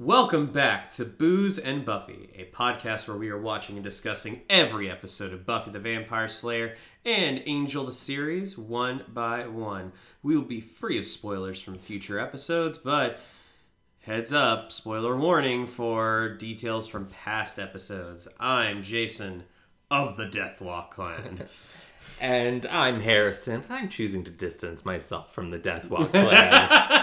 Welcome back to Booze and Buffy, a podcast where we are watching and discussing every episode of Buffy the Vampire Slayer and Angel the series one by one. We will be free of spoilers from future episodes, but heads up, spoiler warning for details from past episodes. I'm Jason of the Deathwalk Clan. And I'm Harrison. I'm choosing to distance myself from the Deathwalk clan.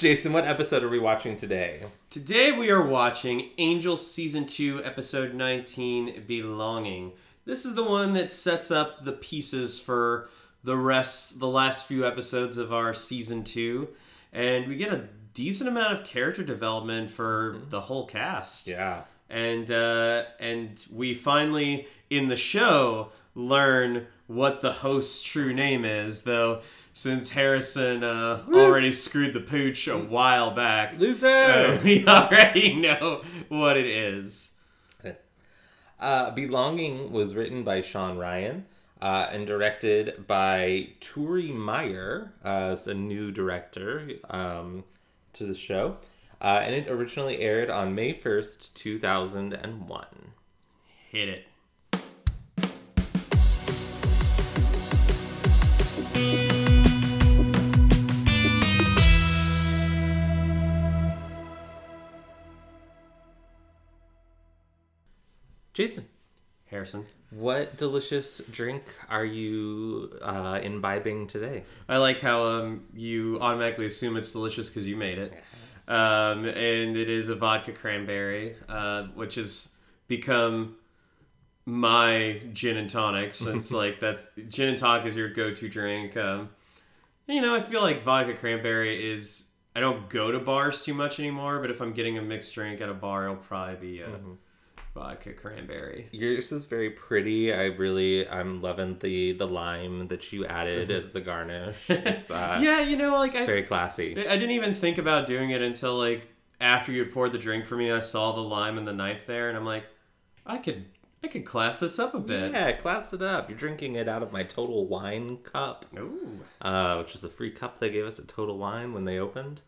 Jason, what episode are we watching today? Today we are watching Angel Season 2, Episode 19, Belonging. This is the one that sets up the pieces for the rest, the last few episodes of our Season 2. And we get a decent amount of character development for the whole cast. Yeah. And, uh, and we finally, in the show, learn what the host's true name is, though since Harrison uh, already screwed the pooch a while back, Loser! uh, we already know what it is. Uh, Belonging was written by Shawn Ryan uh, and directed by Turi Meyer uh, as a new director um, to the show. Uh, and it originally aired on May 1st, 2001. Hit it. Jason, Harrison. what delicious drink are you uh, imbibing today? I like how um, you automatically assume it's delicious because you made it. Um, and it is a vodka cranberry, uh, which has become my gin and tonic since like that's gin and tonic is your go-to drink. Um, you know, I feel like vodka cranberry is. I don't go to bars too much anymore, but if I'm getting a mixed drink at a bar, it'll probably be a vodka cranberry. Yours is very pretty. I really, I'm loving the the lime that you added as the garnish. It's uh, yeah, you know, like it's I, very classy. I didn't even think about doing it until like after you poured the drink for me. I saw the lime and the knife there, and I'm like, I could, I could class this up a bit. Yeah, class it up. You're drinking it out of my Total Wine cup, Ooh. uh, which is a free cup they gave us at Total Wine when they opened.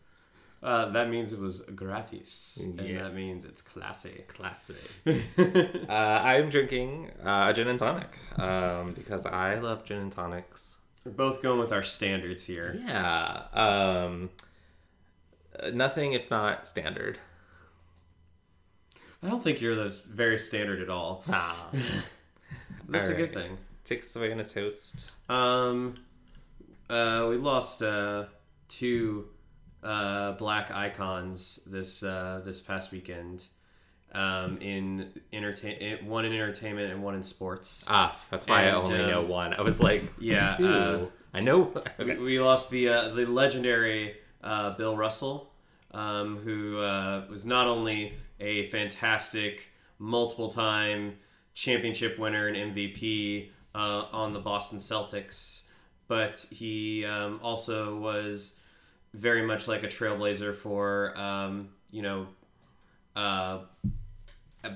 Uh, that means it was gratis, and Yes. that means it's classy. Classy. uh, I'm drinking uh, a gin and tonic um, because I love gin and tonics. We're both going with our standards here. Yeah. Um, nothing if not standard. I don't think you're the very standard at all. Ah. That's a good Alright. thing. Take us away in a toast. Um, uh, we lost uh, two uh, black icons this uh, this past weekend. Um, in entertain, one in entertainment and one in sports. Ah, that's why I only um, know one. I was like, yeah, uh, I know. We, we lost the uh, the legendary uh, Bill Russell, um, who uh, was not only a fantastic multiple time championship winner and MVP uh, on the Boston Celtics, but he um, also was very much like a trailblazer for um, you know uh,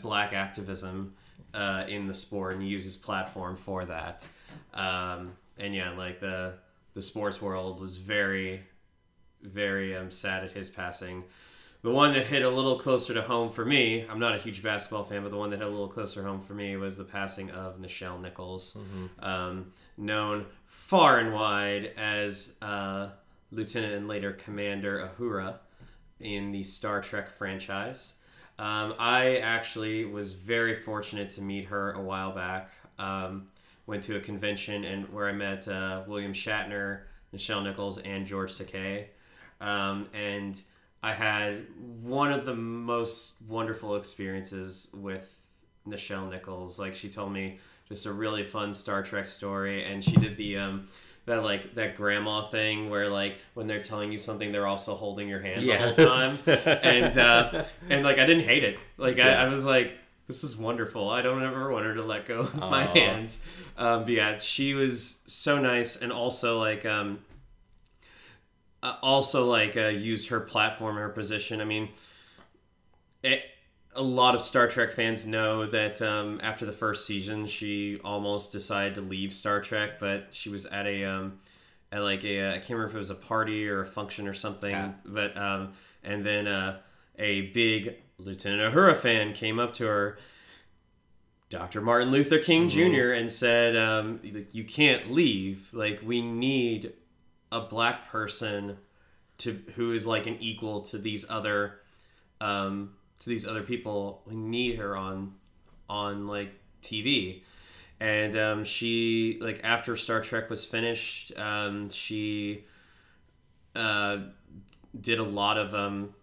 black activism uh, in the sport and uses his platform for that. Um, and yeah, like the the sports world was very, very um, sad at his passing. The one that hit a little closer to home for me, I'm not a huge basketball fan, but the one that hit a little closer home for me was the passing of Nichelle Nichols, um, known far and wide as uh, Lieutenant and later Commander Uhura in the Star Trek franchise. Um, I actually was very fortunate to meet her a while back. Um, went to a convention and where I met uh, William Shatner, Nichelle Nichols, and George Takei. Um, and I had one of the most wonderful experiences with Nichelle Nichols. Like she told me just a really fun Star Trek story, and she did the um, that like that grandma thing where like when they're telling you something, they're also holding your hand the whole time, and uh, and like I didn't hate it. Like Yeah. I, I was like. This is wonderful. I don't ever want her to let go of my Aw. hand. Um, but yeah, she was so nice, and also like um, uh, also like uh, used her platform, her position. I mean, it, a lot of Star Trek fans know that um, after the first season, she almost decided to leave Star Trek, but she was at a um, at like a I can't remember if it was a party or a function or something, Yeah. but um, and then uh, a big Lieutenant Uhura fan came up to her, Dr. Martin Luther King Jr., and said, um, "You can't leave. Like, we need a black person to who is like an equal to these other, um, to these other people. who need her on, on like TV." And um, she like after Star Trek was finished, um, she uh, did a lot of um,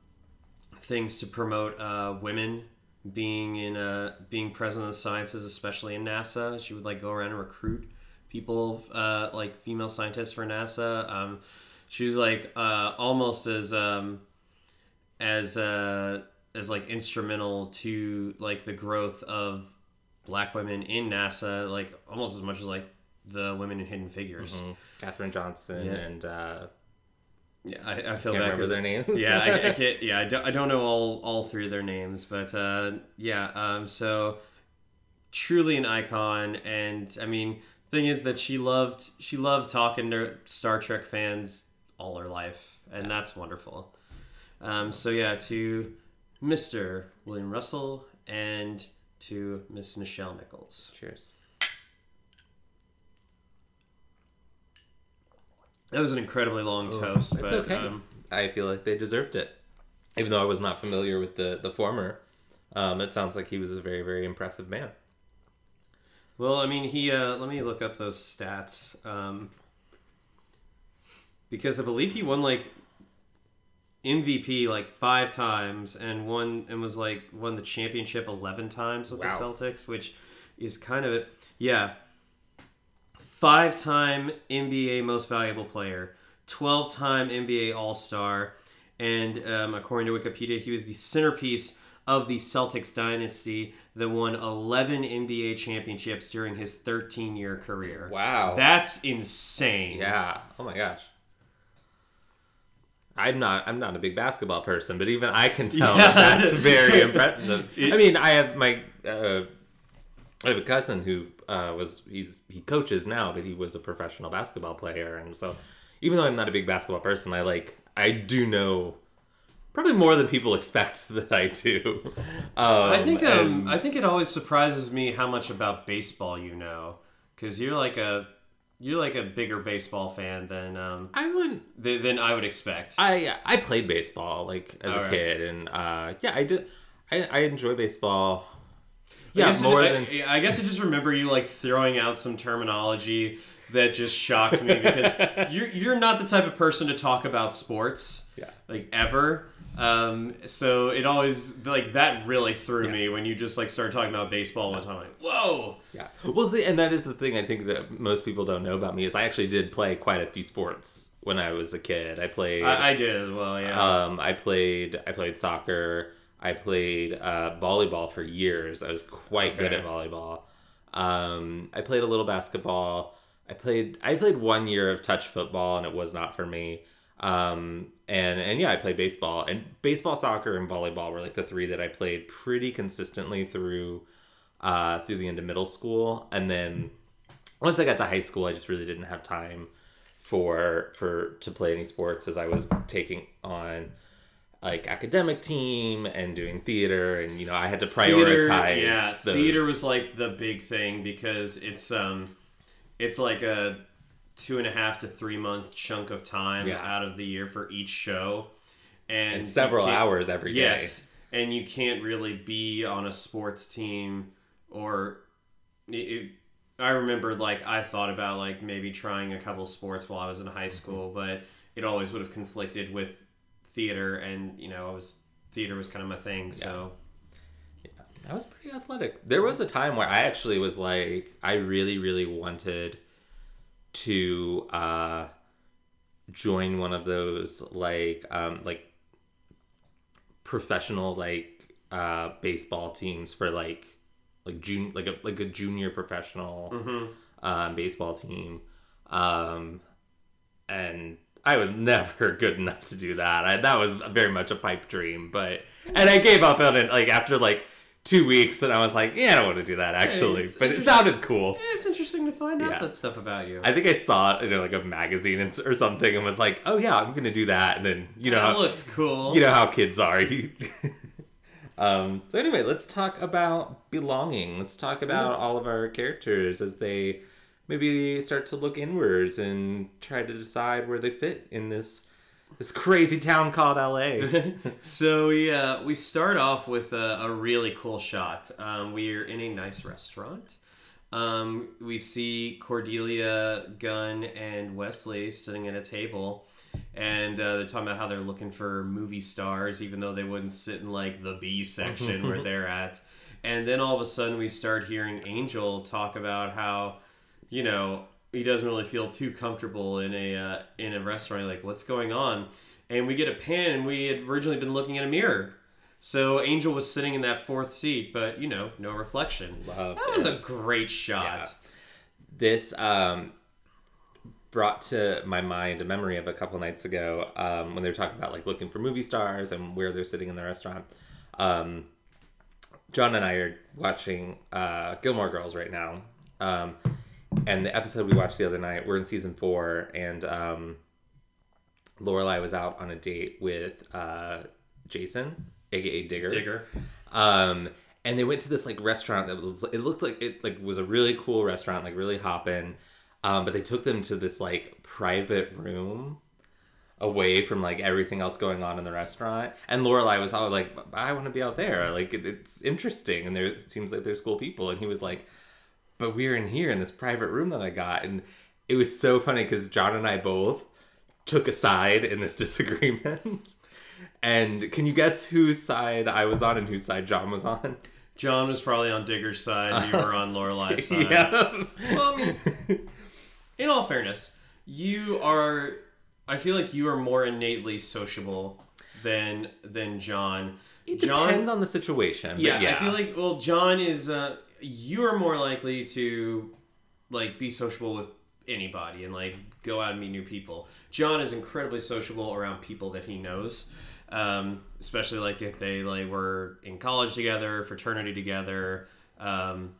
things to promote uh, women being in uh, being present in the sciences, especially in NASA. She would like go around and recruit people uh, like female scientists for NASA. Um, she was like uh, almost as um, as uh, as like instrumental to like the growth of black women in NASA, like almost as much as like the women in Hidden Figures. Mhm. Katherine Johnson Yeah. and uh, Yeah, I, I feel can't bad remember their names. yeah, I, I can't. Yeah, I don't, I don't know all all three of their names, but uh, yeah. Um, so truly an icon, and I mean, thing is that she loved she loved talking to Star Trek fans all her life, and that's wonderful. Um, so yeah, to Mister William Russell and to Miss Nichelle Nichols. Cheers. That was an incredibly long toast, It's but okay. um, I feel like they deserved it, even though I was not familiar with the the former. Um, it sounds like he was a very very impressive man. Well, I mean, he. Uh, let me look up those stats. Um, because I believe he won like MVP like five times and won and was like won the championship eleven times with Wow. the Celtics, which is kind of yeah. Five time NBA Most Valuable Player, twelve time NBA All Star, and um, according to Wikipedia, he was the centerpiece of the Celtics dynasty that won 11 NBA championships during his 13 year career. Wow. That's insane. Yeah. Oh my gosh. I'm not. I'm not a big basketball person, but even I can tell Yeah. that that's very impressive. I mean, I have my. Uh, I have a cousin who uh, was he's he coaches now, but he was a professional basketball player, and so even though I'm not a big basketball person, I like I do know probably more than people expect that I do. Um, I think um, and- I think it always surprises me how much about baseball you know, because you're like a you're like a bigger baseball fan than um I wouldn't th- than I would expect. I I played baseball like as a Alright. kid, and uh, yeah, I did. I, I enjoy baseball. Yeah, guess it- more I, than I guess I just remember you like throwing out some terminology that just shocked me because you're you're not the type of person to talk about sports. Yeah. Like ever. Um, so it always like that really threw Yeah. me when you just like started talking about baseball one time. Like, whoa. yeah. Well, see, and that is the thing I think that most people don't know about me is I actually did play quite a few sports when I was a kid. I played. I, I did as well. Yeah. um, I played. I played soccer. I played uh, volleyball for years. I was quite good at volleyball. Um, I played a little basketball. I played. I played one year of touch football, and it was not for me. Um, and and yeah, I played baseball and baseball, soccer, and volleyball were like the three that I played pretty consistently through uh, through the end of middle school, and then once I got to high school, I just really didn't have time for for to play any sports as I was taking on like academic team and doing theater, and you know I had to prioritize. Theater, yeah, those. theater was like the big thing because it's um, it's like a two and a half to three month chunk of time Yeah. out of the year for each show, and and several hours every day. Yes, and you can't really be on a sports team or. It, I remember like I thought about like maybe trying a couple sports while I was in high mm-hmm. school, but it always would have conflicted with theater, and you know I was theater was kind of my thing, so. I was pretty athletic. There was a time where I actually was like, I really, really wanted to uh, join one of those like, um, like professional like uh, baseball teams for like, like jun like a like a junior professional Mhm. um, baseball team, um, and I was never good enough to do that. I, that was very much a pipe dream, but and I gave up on it like after like two weeks, and I was like, yeah, I don't want to do that actually, it's but it sounded cool. Yeah, it's interesting to find out Yeah. that stuff about you. I think I saw it in like a magazine or something, and was like, "Oh yeah, I'm gonna do that." And then you know, that how, looks cool. you know how kids are. um, so anyway, let's talk about belonging. Let's talk about all of our characters as they maybe start to look inwards and try to decide where they fit in this this crazy town called LA. So we uh, we start off with a, a really cool shot. Um, we're in a nice restaurant. Um, we see Cordelia, Gunn, and Wesley sitting at a table, and uh, they're talking about how they're looking for movie stars, even though they wouldn't sit in like the B section where they're at. And then all of a sudden, we start hearing Angel talk about how, you know, he doesn't really feel too comfortable in a uh, in a restaurant. Like, what's going on? And we get a pan, and we had originally been looking at a mirror. So Angel was sitting in that fourth seat, but you know, no reflection. Loved that was a great shot. Yeah. this um, brought to my mind a memory of a couple nights ago um, when they were talking about like looking for movie stars and where they're sitting in the restaurant. Um, John and I are watching uh, Gilmore Girls right now, um, and the episode we watched the other night. We're in season four, and um, Lorelai was out on a date with uh, Jason, aka Digger. Digger. Um, and they went to this like restaurant that was it looked like it like was a really cool restaurant, like really hopping. Um, but they took them to this like private room away from like everything else going on in the restaurant. And Lorelai was all like, I want to be out there. Like it, it's interesting, and there it seems like there's cool people." And he was like, "But we're in here in this private room that I got," and it was so funny because John and I both took a side in this disagreement. And can you guess whose side I was on and whose side John was on? John was probably on Digger's side. You were on Lorelai's side. yeah. Well, I mean, in all fairness, you are. I feel like you are more innately sociable than than John. It John, depends on the situation. yeah, yeah, I feel like well, John is. Uh, you are more likely to like be sociable with anybody and like go out and meet new people. John is incredibly sociable around people that he knows. Um, especially like if they like were in college together, fraternity together. Um,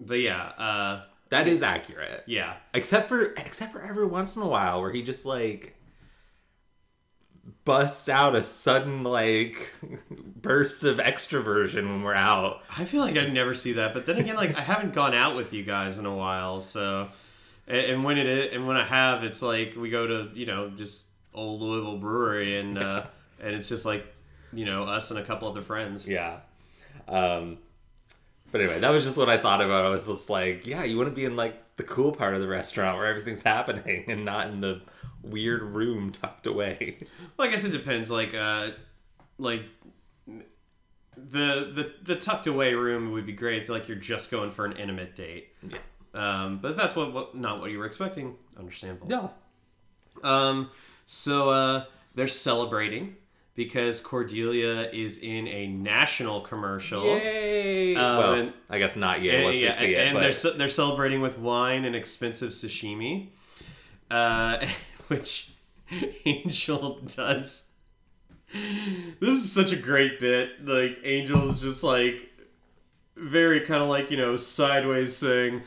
but yeah, uh, that is accurate. yeah. Except for except for every once in a while where he just like busts out a sudden like burst of extroversion when we're out. I feel like I'd never see that, but then again, like I haven't gone out with you guys in a while, so and, and when it is, and when I have, it's like we go to you know just old Louisville Brewery, and uh, and it's just like you know us and a couple other friends. Yeah. Um but anyway, that was just what I thought about. I was just like, yeah, you want to be in like the cool part of the restaurant where everything's happening and not in the weird room tucked away. Well, I guess it depends. Like uh, like the the the tucked away room would be great if like you're just going for an intimate date. Yeah. Um, but that's what, what not what you were expecting. Understandable. Yeah. Um, so uh, they're celebrating because Cordelia is in a national commercial. Yay! Um, well, and- I guess not yet And, once yeah, we see it. and they're they're celebrating with wine and expensive sashimi, uh, which Angel does. This is such a great bit. Like Angel's just like very kind of like you know sideways saying,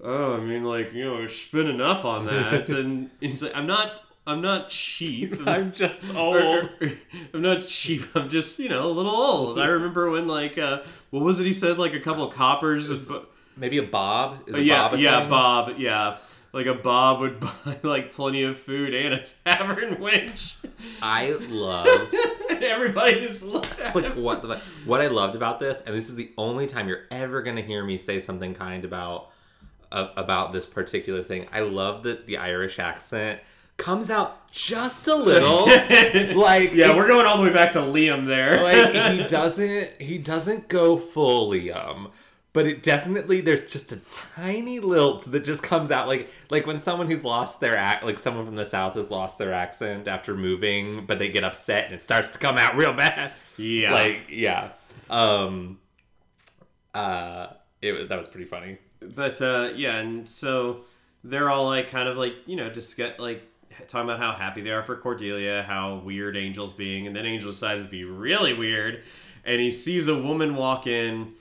"Oh, I mean, like you know, spend enough on that," and he's like, "I'm not, I'm not cheap. I'm just Or- or- old. I'm not cheap. I'm just, you know, a little old. I remember when, like, uh, what was it he said? Like a couple of coppers. was- Maybe a bob? Is a Uh, yeah, bob a yeah, thing? Bob. Yeah, like a Bob would buy like plenty of food and a tavern winch, I loved and everybody just looked at like him. what the, what I loved about this, and this is the only time you're ever gonna hear me say something kind about uh, about this particular thing. I love that the Irish accent comes out just a little, like Yeah, we're going all the way back to Liam there. like he doesn't he doesn't go full Liam. But it definitely there's just a tiny lilt that just comes out like like when someone who's lost their act like someone from the south has lost their accent after moving, but they get upset and it starts to come out real bad. yeah, Like yeah. Um uh it that was pretty funny. but uh, yeah, and so they're all like kind of like you know just get like talking about how happy they are for Cordelia, how weird Angel's being, and then Angel decides to be really weird, and he sees a woman walk in,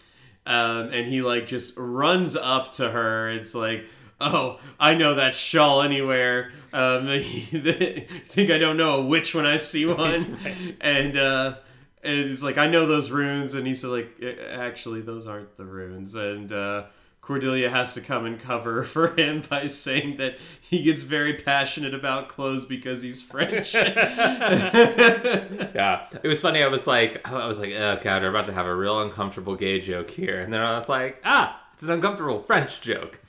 um, and he like just runs up to her. It's like, oh, I know that shawl anywhere. Um, I think I don't know a witch when I see one, and. Uh, and it's like I know those runes, and he said like actually those aren't the runes, and uh, Cordelia has to come and cover for him by saying that he gets very passionate about clothes because he's French. yeah, it was funny. I was like, I was like, oh god, we're about to have a real uncomfortable gay joke here, and then I was like, ah, it's an uncomfortable French joke.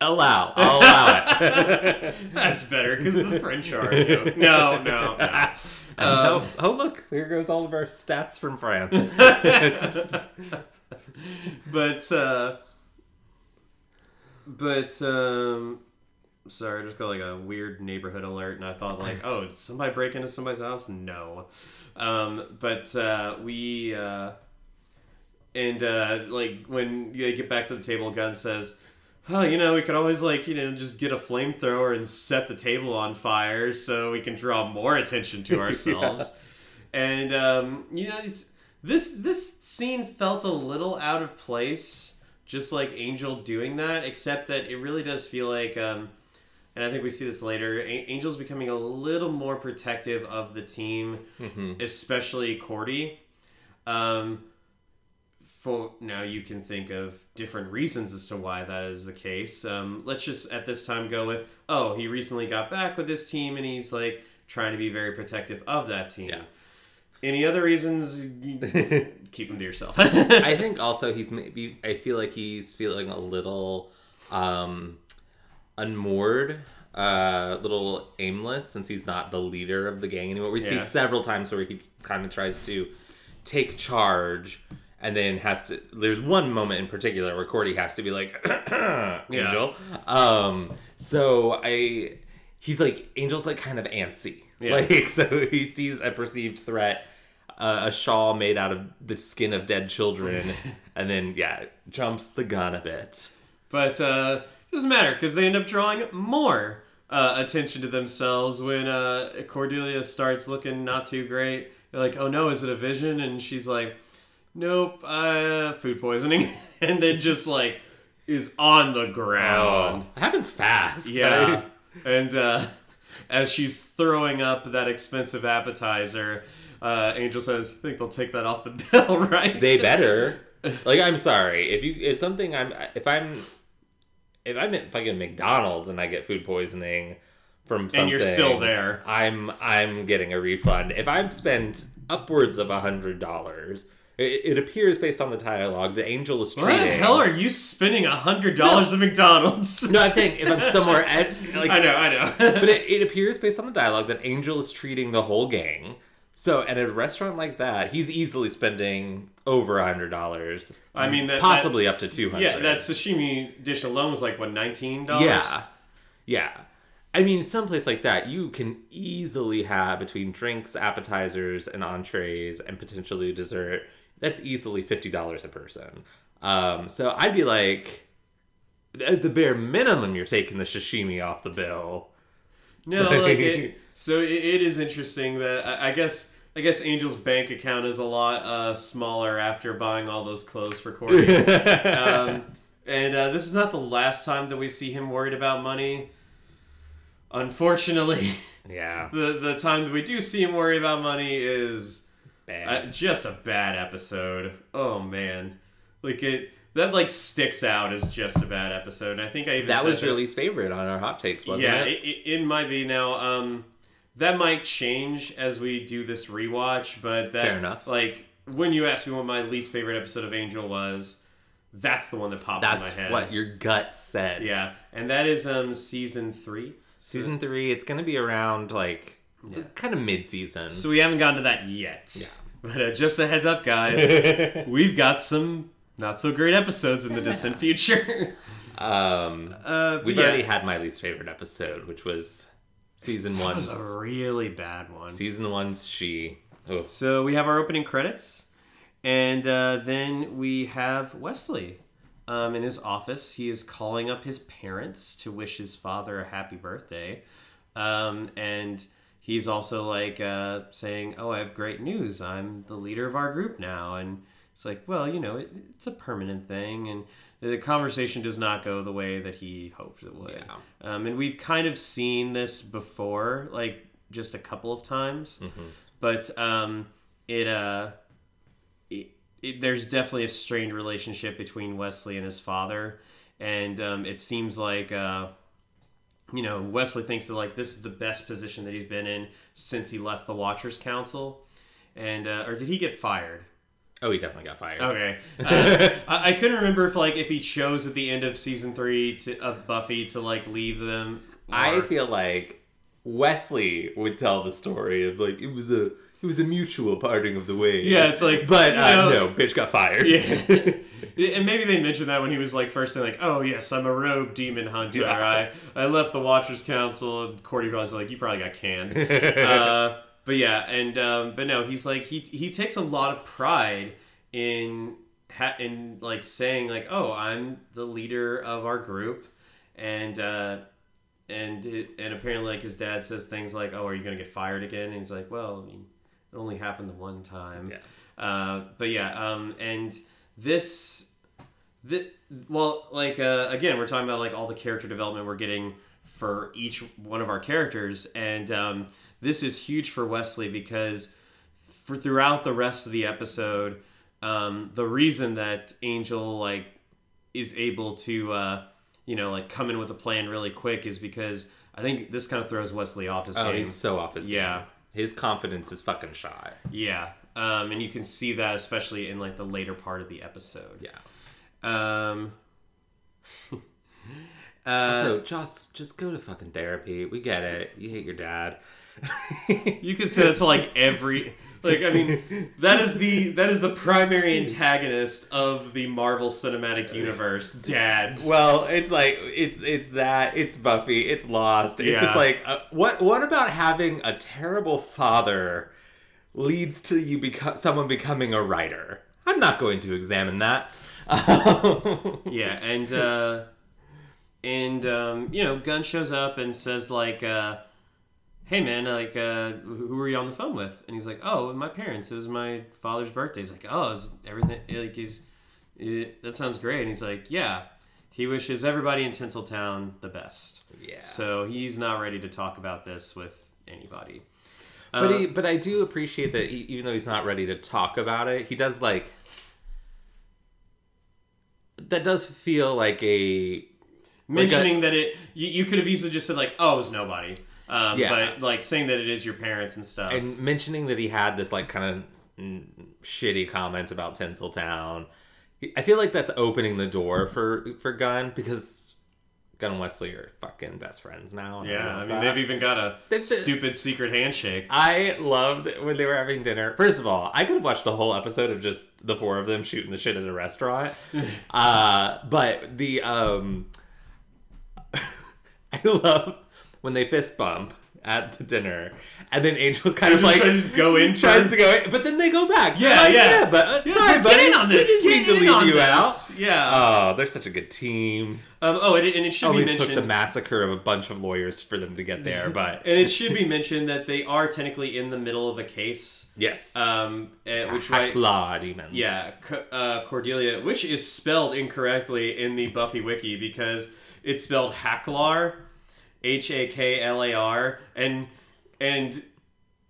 Allow, I'll allow it. That's better because the French are. No, no, no. Um, oh, oh, look, here goes all of our stats from France. but uh, but um, sorry, I just got like a weird neighborhood alert, and I thought like, oh, did somebody break into somebody's house? No, um, but uh, we uh, and uh, like when they get back to the table, Gunn says oh, you know, we could always like, you know, just get a flamethrower and set the table on fire so we can draw more attention to ourselves. yeah. And um, you know, it's this this scene felt a little out of place, just like Angel doing that, except that it really does feel like um, and I think we see this later. A- Angel's becoming a little more protective of the team, mm-hmm. especially Cordy. Um, for now you can think of different reasons as to why that is the case. Um, let's just at this time go with oh he recently got back with this team and he's like trying to be very protective of that team. Yeah. Any other reasons? keep them to yourself. I think also he's maybe. I feel like he's feeling a little um, unmoored, a uh, little aimless, since he's not the leader of the gang anymore. We yeah. see several times where he kind of tries to take charge and then has to there's one moment in particular where Cordy has to be like Angel. Yeah. Um so I he's like Angel's like kind of antsy. Yeah. Like so he sees a perceived threat uh, a shawl made out of the skin of dead children and then yeah jumps the gun a bit. But uh it doesn't matter because they end up drawing more uh, attention to themselves when uh, cordelia starts looking not too great. They're like oh no is it a vision? And she's like nope, uh, food poisoning, and then just like is on the ground. Oh, happens fast. Yeah, and uh, as she's throwing up that expensive appetizer, uh, Angel says, "I think they'll take that off the bill, right?" They better. Like, I'm sorry if you if something I'm if I'm if I'm at fucking McDonald's and I get food poisoning from something, and you're still there, I'm I'm getting a refund. If I've spent upwards of a hundred dollars it, it, appears based on the dialogue the angel is treating. Why the hell are you spending a hundred dollars at McDonald's? no, I'm saying if I'm somewhere at. Like, I know, I know. but it, it appears based on the dialogue that Angel is treating the whole gang. So at a restaurant like that, he's easily spending over a hundred dollars. I mean, that, possibly that, up to two hundred. Yeah, that sashimi dish alone was like what nineteen dollars. Yeah, yeah. I mean, someplace like that, you can easily have between drinks, appetizers, and entrees, and potentially dessert that's easily fifty dollars a person. Um, so I'd be like, at the bare minimum, you're taking the sashimi off the bill. No, like it, so it, it is interesting that I, I, guess I guess Angel's bank account is a lot uh, smaller after buying all those clothes for Corey. um, and uh, this is not the last time that we see him worried about money. Unfortunately, yeah, the the time that we do see him worry about money is bad. Uh, just a bad episode. Oh man, like it that like sticks out as just a bad episode. I think I even that was your least favorite on our hot takes, wasn't yeah, it? Yeah, it, it, might be now. Um, that might change as we do this rewatch, but that fair enough. Like when you asked me what my least favorite episode of Angel was, that's the one that popped that's in my head. what your gut said. Yeah, and that is um season three. Season three. It's gonna be around like yeah. kind of mid-season. So we haven't gotten to that yet. Yeah. But uh, just a heads up, guys, we've got some not so great episodes in the distant future. um, uh, we've yeah. already had my least favorite episode, which was season one. was a really bad one. Season one's she. Oh. So we have our opening credits, and uh, then we have Wesley. Um, in his office, he is calling up his parents to wish his father a happy birthday. Um, and he's also like uh, saying, "Oh, I have great news. I'm the leader of our group now." And it's like, well, you know, it, it's a permanent thing, and the conversation does not go the way that he hoped it would. Yeah. Um, and we've kind of seen this before, like just a couple of times, but um, it uh, it, it, there's definitely a strained relationship between Wesley and his father, and um, it seems like uh, you know Wesley thinks that like this is the best position that he's been in since he left the Watchers Council, and uh, or did he get fired? Oh, he definitely got fired. Okay, uh, I, I couldn't remember if like if he chose at the end of season three to, of Buffy to like leave them. I feel like Wesley would tell the story of like it was a it was a mutual parting of the ways. Yeah, it's like, but you uh, know- no, bitch got fired. Yeah. And maybe they mentioned that when he was like first saying like, "Oh yes, I'm a rogue demon hunter. Yeah. I I left the Watchers Council." And Cordy was like, "You probably got canned." uh, but yeah, and um, but no, he's like he he takes a lot of pride in ha- in like saying like, "Oh, I'm the leader of our group," and uh, and it, and apparently like his dad says things like, "Oh, are you gonna get fired again?" And he's like, "Well, I mean, it only happened the one time." Yeah. Uh, but yeah, um, and this, the well, like uh, again, we're talking about like all the character development we're getting for each one of our characters, and um, this is huge for Wesley because for throughout the rest of the episode, um, the reason that Angel like is able to uh, you know like come in with a plan really quick is because I think this kind of throws Wesley off his Oh, game. he's so off his game. Yeah. His confidence is fucking shot. Yeah, um, and you can see that especially in like the later part of the episode. Yeah. Um. uh, so just just go to fucking therapy. We get it. You hate your dad. you could say that to like every like I mean that is the that is the primary antagonist of the Marvel Cinematic Universe. Dads. Well, it's like it's it's that it's Buffy, it's Lost. It's just like uh, what what about having a terrible father leads to you become someone becoming a writer? I'm not going to examine that. yeah, and uh, and um, you know, Gunn shows up and says like, uh, "Hey man, like, uh, who were you on the phone with?" And he's like, "Oh, my parents. It was my father's birthday." He's like, "Oh, is everything like he's it, that sounds great?" And he's like, "Yeah." He wishes everybody in Tinseltown the best. Yeah. So he's not ready to talk about this with anybody. But Uh, he, but I do appreciate that he, even though he's not ready to talk about it, he does like that does feel like a mentioning that it you, you could have easily just said like, "Oh, it was nobody." Um, Yeah. But like saying that it is your parents and stuff. and mentioning that he had this like kind of shitty comment about Tinseltown. I feel like that's opening the door for for Gunn because Gunn and Wesley are fucking best friends now. Yeah, love I mean they've even got a stupid secret handshake. I loved when they were having dinner. First of all, I could have watched the whole episode of just the four of them shooting the shit at a restaurant. uh, but the um, I love when they fist bump at the dinner, and then Angel kind of like try to just go in tries to go in, but then they go back. Yeah, like, yeah. but uh, Yeah, sorry, so buddy, get in on this. We didn't mean to leave you this. out. Yeah. Oh, they're such a good team. Um, oh, and it, and it should Only be took the massacre of a bunch of lawyers for them to get there, but and it should be mentioned that they are technically in the middle of a case, yes, um, uh, which right, yeah, C- uh, Cordelia, which is spelled incorrectly in the Buffy wiki because it's spelled Haklar, H A K L A R, and and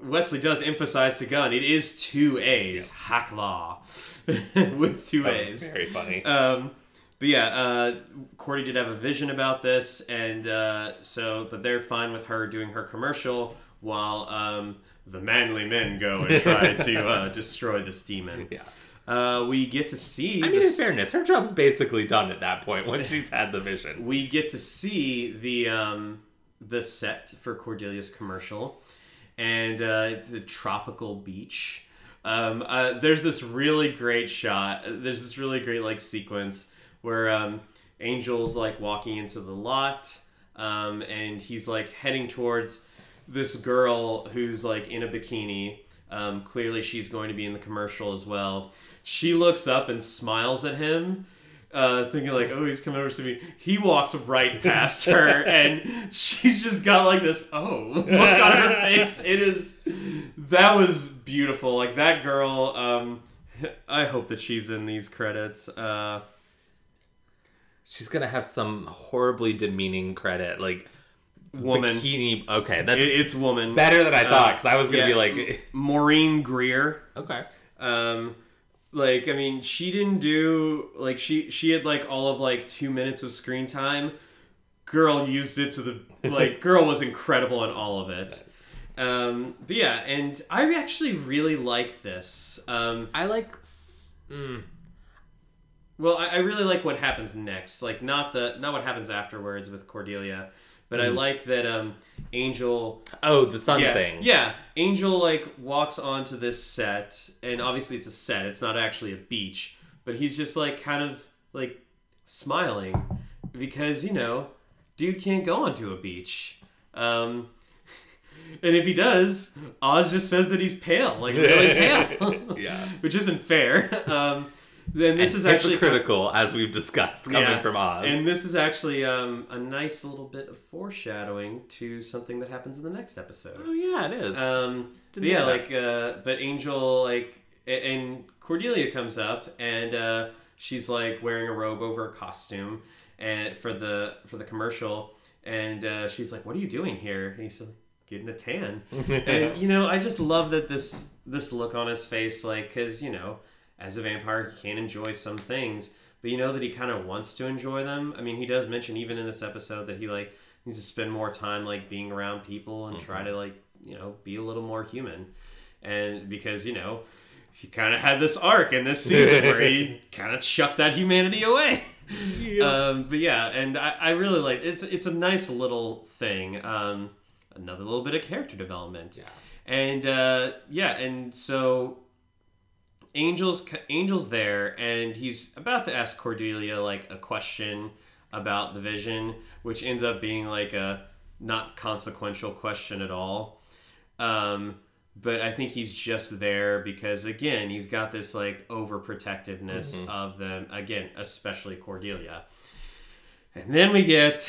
Wesley does emphasize the gun. It is two A's, Haklar, with two That A's. very funny. Um, but yeah, uh, Cordy did have a vision about this, and uh, so, but they're fine with her doing her commercial while um, the manly men go and try to uh, destroy this demon. Yeah. Uh, we get to see. I mean, in fairness, her job's basically done at that point when she's had the vision. we get to see the um, the set for Cordelia's commercial, and uh, it's a tropical beach. Um, uh, there's this really great shot. There's this really great like sequence where um, Angel's like walking into the lot, um, and he's like heading towards this girl who's like in a bikini. Um, clearly, she's going to be in the commercial as well. She looks up and smiles at him, uh, thinking like, oh, he's coming over to me. He walks right past her, and she's just got like this oh look on her face. It is that was beautiful. Like that girl. Um, I hope that she's in these credits. Uh, She's gonna have some horribly demeaning credit, like woman. bikini. Okay, that's It- it's woman. better than I thought Uh, because I was gonna yeah. be like, Maureen Greer. okay, Um, like I mean, she didn't do like she she had like all of like two minutes of screen time. Girl used it to the like. girl was incredible in all of it. Um, but yeah, and I actually really like this. Um, I like. s- Mm, well, I, I really like what happens next. Like not the not what happens afterwards with Cordelia, but I like that um, Angel oh, the sun yeah, thing. Yeah, Angel like walks onto this set, and obviously it's a set. It's not actually a beach, but he's just like kind of like smiling because you know, dude can't go onto a beach. Um, and if he does, Oz just says that he's pale, like really pale, Yeah. which isn't fair. Um, then this is actually critical, as we've discussed, coming Yeah. from Oz. and this is actually um, a nice little bit of foreshadowing to something that happens in the next episode. oh yeah, it is. Um, yeah, like, uh, but Angel, like, and Cordelia comes up, and uh, she's like wearing a robe over a costume, and for the for the commercial, and uh, she's like, "What are you doing here?" And he's like, "Getting a tan." and you know, I just love that this this look on his face, like, because you know, as a vampire, he can't enjoy some things, but you know that he kind of wants to enjoy them. I mean, he does mention even in this episode that he like needs to spend more time like being around people and try to like you know be a little more human, and because you know. He kind of had this arc in this season where he kind of chucked that humanity away. Um, but yeah, and I, I really like it's it's a nice little thing. Um, another little bit of character development. Yeah. And uh, yeah, and so Angel's Angel's there, and he's about to ask Cordelia like a question about the vision, which ends up being like a not consequential question at all. Um, but I think he's just there because again, he's got this like overprotectiveness of them again, especially Cordelia. And then we get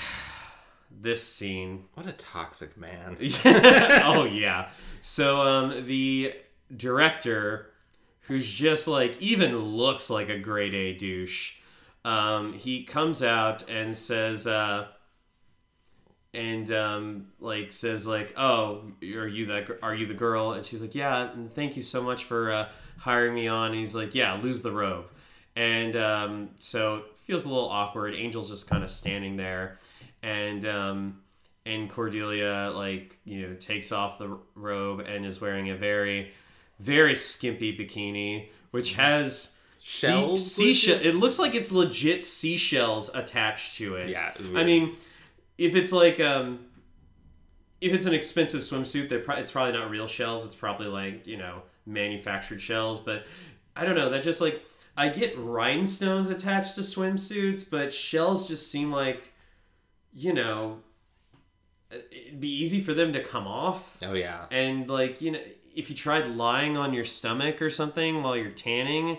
this scene what a toxic man. oh yeah. So um the director who's just like even looks like a grade A douche. Um he comes out and says uh and um like says like oh are you that are you the girl? And she's like yeah and thank you so much for uh, hiring me on. And he's like yeah lose the robe. And um so feels a little awkward. Angel's just kind of standing there. And um and Cordelia like you know takes off the robe and is wearing a very very skimpy bikini which has Shells, seashell it? Looks like it's legit seashells attached to it. Yeah, it's I mean if it's like um if it's an expensive swimsuit they're pro- it's probably not real shells. It's probably like you know manufactured shells but I don't know that just like I get rhinestones attached to swimsuits but shells just seem like you know it'd be easy for them to come off. Oh yeah. and like you know if you tried lying on your stomach or something while you're tanning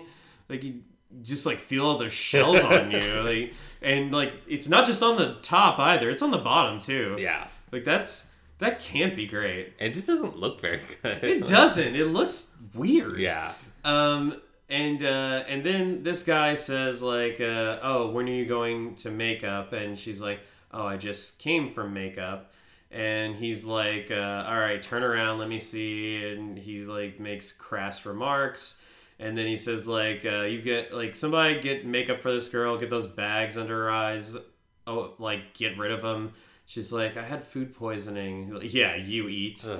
like you just like feel all those shells on you like and like it's not just on the top either it's on the bottom too Yeah. like that's that can't be great It just doesn't look very good. it doesn't it looks weird Yeah. um, and uh, and then this guy says like, uh, "Oh, when are you going to makeup?" And she's like, "Oh, I just came from makeup." And he's like, uh, "All right, turn around, let me see." And he's like, makes crass remarks. And then he says like, uh, "You get like somebody get makeup for this girl, get those bags under her eyes. Oh, like get rid of them." She's like, "I had food poisoning." He's like, "Yeah, you eat." Ugh.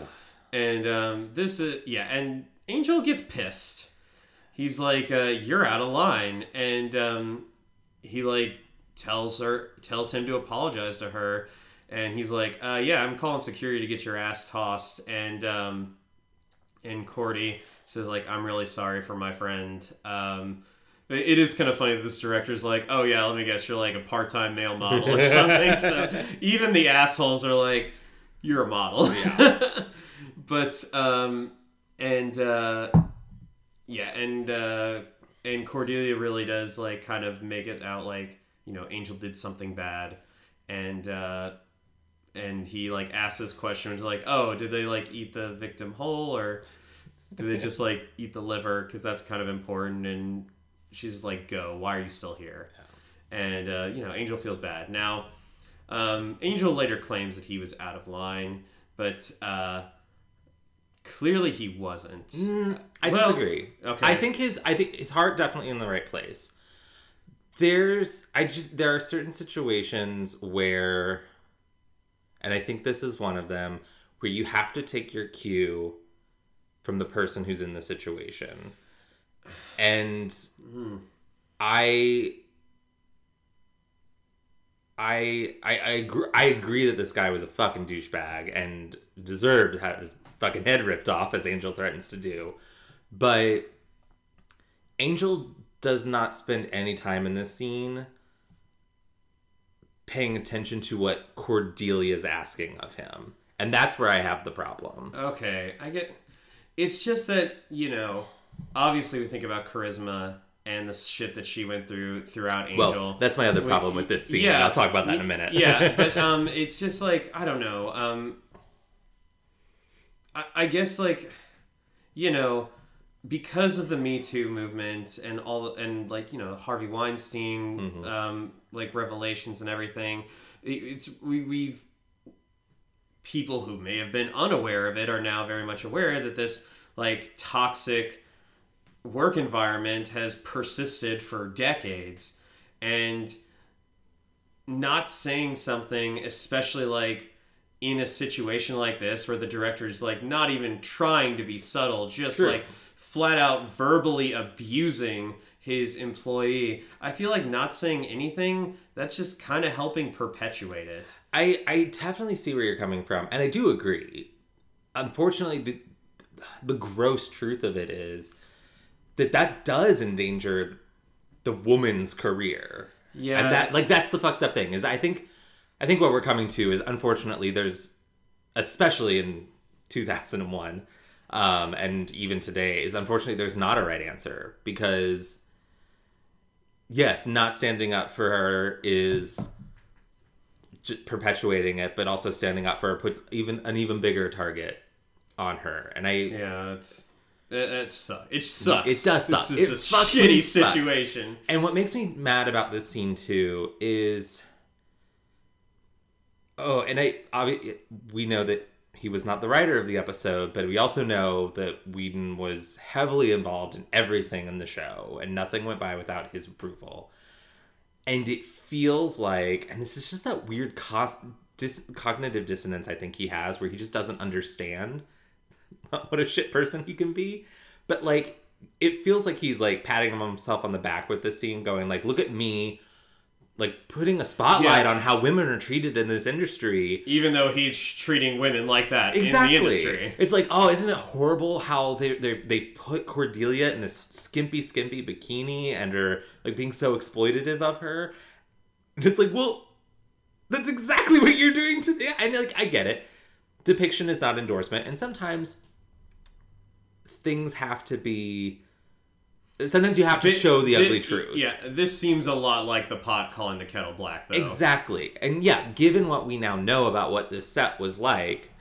And um, this is yeah, and Angel gets pissed. He's like, uh, "You're out of line," and um, he like tells her tells him to apologize to her, and he's like, uh, "Yeah, I'm calling security to get your ass tossed." And um, and Cordy says like, "I'm really sorry for my friend." Um, it is kind of funny that this director's like, "Oh yeah, let me guess, you're like a part-time male model or something." so even the assholes are like, "You're a model." Yeah. but um, and uh, yeah, and uh, and Cordelia really does like kind of make it out like you know Angel did something bad, and uh, and he like asks this question, which is like, oh, did they like eat the victim whole or do they just like eat the liver because that's kind of important? And she's like, go. Why are you still here? And uh, you know, Angel feels bad now. Um, Angel later claims that he was out of line, but uh, clearly he wasn't. Mm, I Well, disagree. okay. I think his I think his heart definitely in the right place. There's I just there are certain situations where and I think this is one of them where you have to take your cue from the person who's in the situation. And hmm. I I I I agree, I agree that this guy was a fucking douchebag and deserved to have his fucking head ripped off as Angel threatens to do. But Angel does not spend any time in this scene paying attention to what Cordelia is asking of him. And that's where I have the problem. Okay, I get. It's just that you know, obviously we think about Charisma and the shit that she went through throughout Angel. Well, that's my other problem with this scene. Yeah. I'll talk about that in a minute. yeah, but um, it's just like I don't know. Um, I, I guess like, you know, because of the Me Too movement and all and like you know Harvey Weinstein, Mm-hmm. um, like revelations and everything, it's we we've people who may have been unaware of it are now very much aware that this like toxic work environment has persisted for decades and not saying something especially like in a situation like this where the director is like not even trying to be subtle just True. like flat out verbally abusing his employee i feel like not saying anything that's just kind of helping perpetuate it I, I definitely see where you're coming from, and I do agree. Unfortunately, the the gross truth of it is that that does endanger the woman's career. Yeah. and that like that's the fucked up thing is I think I think what we're coming to is unfortunately there's especially in 2001 um, and even today is unfortunately there's not a right answer because yes, not standing up for her is j- perpetuating it, but also standing up for her puts even an even bigger target on her. And I, yeah it's it, it sucks. It sucks. It does suck. This is It a shitty sucks. situation. and what makes me mad about this scene too is, oh, and I, obvi- we know that he was not the writer of the episode, but we also know that Whedon was heavily involved in everything in the show, and nothing went by without his approval. and it feels like and this is just that weird cost dis- cognitive dissonance i think he has where he just doesn't understand what a shit person he can be but like it feels like he's like patting himself on the back with this scene going like look at me like putting a spotlight Yeah. on how women are treated in this industry Even though he's treating women like that exactly. in the industry. It's like, oh, isn't it horrible how they they they put Cordelia in this skimpy, skimpy bikini and are like being so exploitative of her? And it's like, well, that's exactly what you're doing to the. And like, I get it. Depiction is not endorsement, and sometimes things have to be. Sometimes you have to show the ugly truth. Yeah, this seems a lot like the pot calling the kettle black, though. Exactly. And yeah, given what we now know about what this set was like,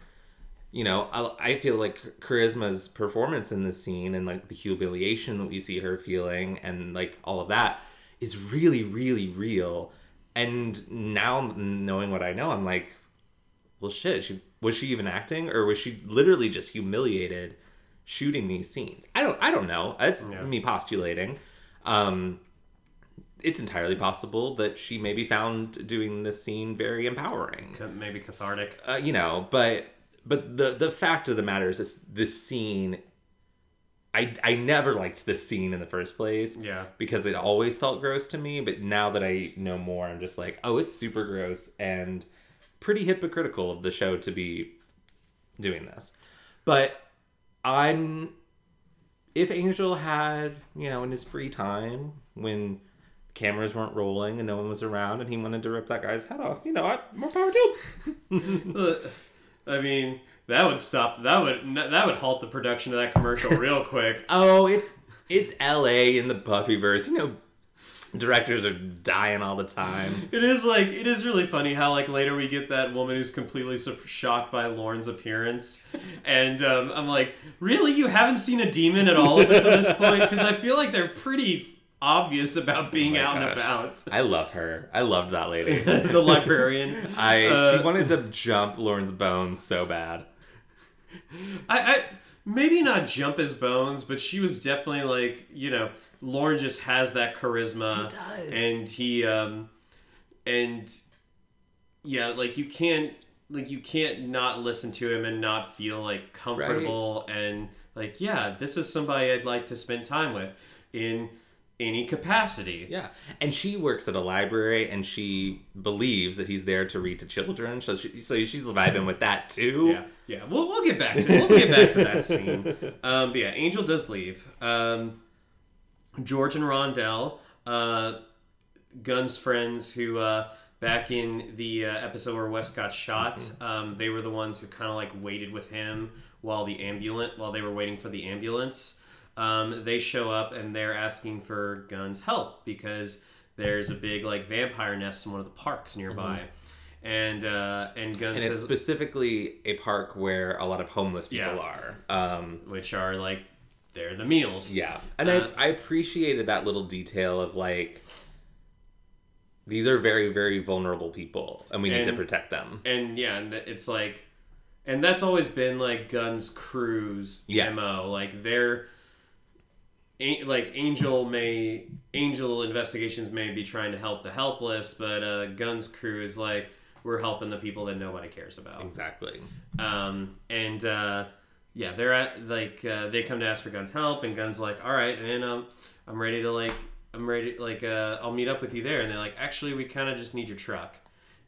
you know, I, I feel like Charisma's performance in this scene and like the humiliation that we see her feeling and like all of that is really, really real. And now knowing what I know, I'm like, well, shit. She was she even acting, or was she literally just humiliated shooting these scenes? I don't. I don't know. It's Yeah. me postulating. Um, it's entirely possible that she maybe found doing this scene very empowering. Maybe cathartic. Uh, you know, but but the the fact of the matter is, this this scene. I I never liked this scene in the first place Yeah. because it always felt gross to me. But now that I know more, I'm just like, oh, it's super gross and pretty hypocritical of the show to be doing this. But I'm if Angel had, you know, in his free time when cameras weren't rolling and no one was around and he wanted to rip that guy's head off, you know, I, more power to him. I mean, that would stop. That would that would halt the production of that commercial real quick. Oh, it's It's L.A. in the Buffyverse. You know, directors are dying all the time. It is like it is really funny how like later we get that woman who's completely so shocked by Lorne's appearance, and um, I'm like, really, you haven't seen a demon at all up until this point? Because I feel like they're pretty obvious about being Oh out and about. I love her. I loved that lady. the librarian. I Uh, she wanted to jump Lorne's bones so bad. I, I maybe not jump his bones, but she was definitely like you know Lorne just has that charisma, He does. and he um and yeah, like you can't like you can't not listen to him and not feel like comfortable and like yeah, this is somebody I'd like to spend time with in any capacity. Yeah, and she works at a library, and she believes that he's there to read to children. So, she, so she's vibing with that too. Yeah, yeah. We'll, we'll get back to we'll get back to that scene. Um, but yeah, Angel does leave. Um, George and Rondell, uh, Gunn's friends, who uh, back in the uh, episode where Wes got shot, um, they were the ones who kind of like waited with him while the ambulance while they were waiting for the ambulance. Um, they show up and they're asking for Gunn's help because there's a big like vampire nest in one of the parks nearby. And uh, and Gunn and says it's specifically a park where a lot of homeless people Yeah. are. Um, which are like they're the meals. yeah, and Uh, I, I appreciated that little detail of like these are very very vulnerable people, and we need to protect them. And yeah, and it's like and that's always been like Gunn's Crew's Yeah. MO. Like they're like Angel may Angel investigations may be trying to help the helpless, but uh, Gunn's Crew is like we're helping the people that nobody cares about. Exactly. Um, and uh, yeah, they're at like uh, they come to ask for Gunn's help, and Gunn's like, "All right, and um, I'm ready to like I'm ready like uh, I'll meet up with you there." And they're like, "Actually, we kind of just need your truck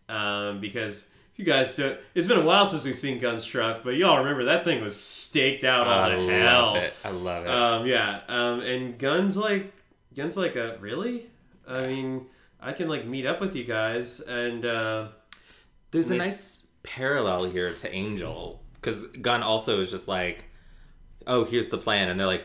um, because." If you guys don't, it's been a while since we've seen Gunn's truck, but y'all remember that thing was staked out to love hell. it. I love it. Um, yeah. Um, and Gunn's like Gunn's like a really? I mean, I can like meet up with you guys, and uh, There's a Nice. nice parallel here to Angel because Gunn also is just like, "Oh, here's the plan," and they're like,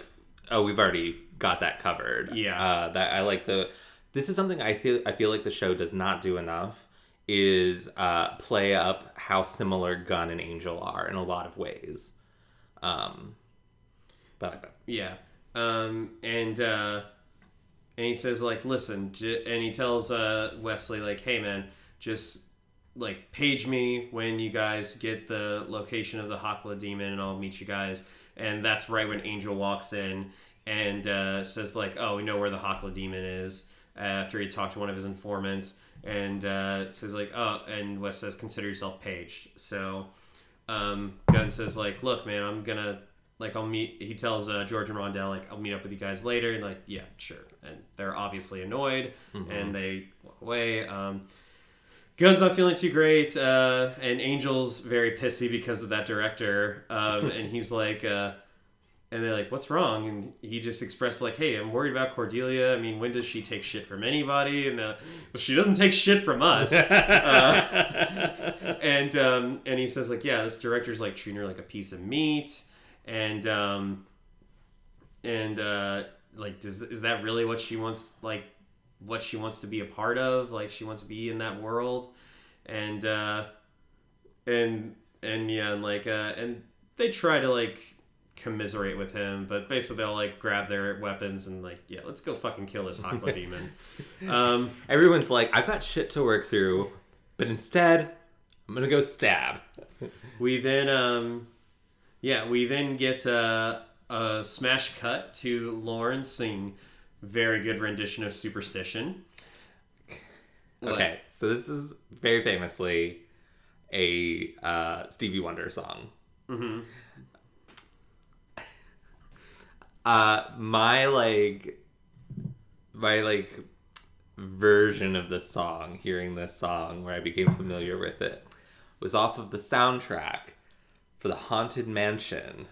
"Oh, we've already got that covered." Yeah. uh, that I like the. This is something I feel I feel like the show does not do enough is uh, play up how similar Gunn and Angel are in a lot of ways. Um, but like that. Yeah. Um, and uh, and he says like, listen, j- and he tells uh, Wesley like, hey man, just like page me when you guys get the location of the Hakla demon, and I'll meet you guys. And that's right when Angel walks in and uh, says like, oh, we know where the Hakla demon is. After he talked to one of his informants, and uh, says like, oh, and Wes says, consider yourself paged. So um, Gunn says like, look, man, I'm gonna like I'll meet. He tells uh, George and Rondell like I'll meet up with you guys later, and like yeah, sure. And they're obviously annoyed, and they walk away. Um, Gunn's not feeling too great, uh, and Angel's very pissy because of that director, um, and he's like. Uh, and they're like, "What's wrong?" And he just expressed like, "Hey, I'm worried about Cordelia. I mean, when does she take shit from anybody?" And uh, well, she doesn't take shit from us. Uh, and um, and he says like, "Yeah, this director's like treating her like a piece of meat." And um, and uh, like, does is that really what she wants? Like, what she wants to be a part of? Like, she wants to be in that world? And uh, and and yeah, and like, uh, and they try to like commiserate with him, but basically they'll like grab their weapons and like, yeah, let's go fucking kill this Hakla demon. Um, Everyone's like, "I've got shit to work through," but instead, I'm gonna go stab. we then, um, yeah, we then get uh, a smash cut to Lorne sing very good rendition of Superstition. Okay, so this is very famously a uh, Stevie Wonder song. mhm. Uh, my like, my like version of the song, hearing this song, where I became familiar with it, was off of the soundtrack for the Haunted Mansion,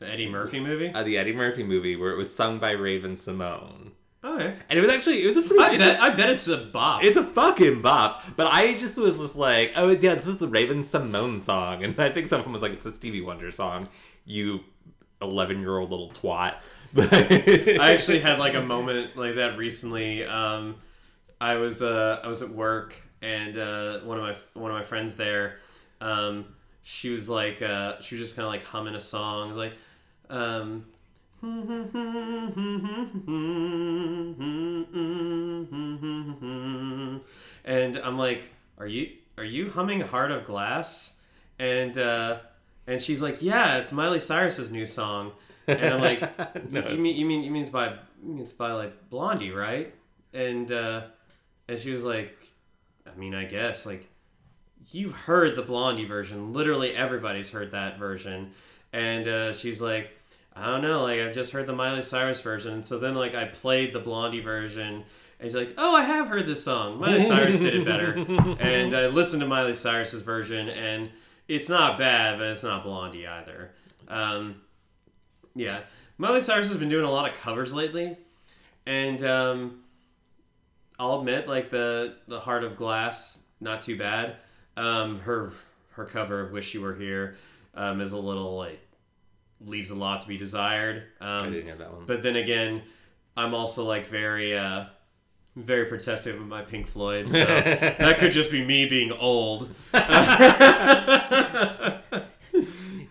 The Eddie Murphy movie. uh, the Eddie Murphy movie, where it was sung by Raven-Symoné, Okay. and it was actually it was a pretty. I bet, I bet it's a bop. It's a fucking bop. But I just was just like, oh, it's, yeah, this is the Raven-Symoné song. And I think someone was like, it's a Stevie Wonder song, you 11 year old little twat. But I actually had like a moment like that recently. Um, I was uh, I was at work and uh, one of my one of my friends there, um, she was like uh, she was just kind of like humming a song was like. Um, and I'm like, "Are you are you humming Heart of Glass?" And uh, and she's like, "Yeah, it's Miley Cyrus's new song." And I'm like, No, you, you mean you mean you mean it's by it's by like Blondie, right?" And uh, and she was like, "I mean, I guess like you've heard the Blondie version. Literally everybody's heard that version." And uh, she's like, "I don't know, like I've just heard the Miley Cyrus version." And so then like I played the Blondie version. And she's like, "Oh, I have heard this song. Miley Cyrus did it better." And I listened to Miley Cyrus's version, and it's not bad, but it's not Blondie either. Um, yeah, Miley Cyrus has been doing a lot of covers lately, and um, I'll admit, like the the Heart of Glass, not too bad. Um, her her cover of "Wish You Were Here" um, is a little like leaves a lot to be desired. I Um, didn't hear that one. but then again, I'm also like very uh, very protective of my Pink Floyd, so that could just be me being old.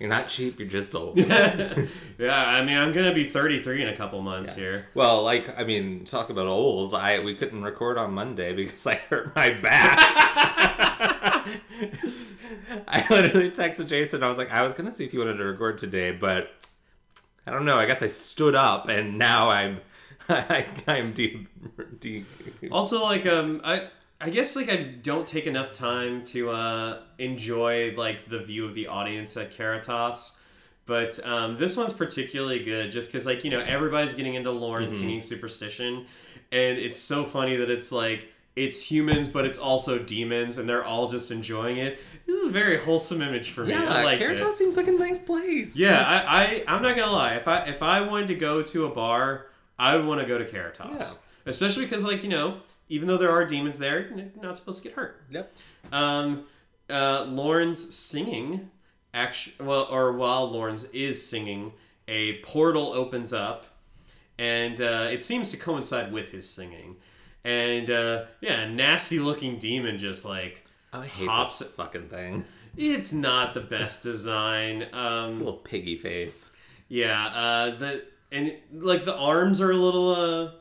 You're not cheap. You're just old. yeah, I mean, I'm gonna be 33 in a couple months here. Well, like I mean, talk about old. I we couldn't record on Monday because I hurt my back. I literally texted Jason. I was like, I was gonna see if you wanted to record today, but I don't know. I guess I stood up and now I'm I, I'm de, de Also, like, um, I I guess like I don't take enough time to uh, enjoy like the view of the audience at Caritas. But um, this one's particularly good just because, like, you know, everybody's getting into Lorne singing Superstition. And it's so funny that it's like, it's humans, but it's also demons, and they're all just enjoying it. This is a very wholesome image for me. I yeah. it. Caritas seems like a nice place. Yeah, I, I I'm not gonna lie. If I if I wanted to go to a bar, I would want to go to Caritas, Yeah. especially because like you know, even though there are demons there, you're not supposed to get hurt. Yep. Um, uh, Lorne's singing, actually, well, or while Lorne's is singing, a portal opens up, and uh, it seems to coincide with his singing, and uh, yeah, a nasty looking demon just like I hate Hops- this fucking thing. it's not the best design. Um, Little piggy face. Yeah, uh, the and like the arms are a little uh,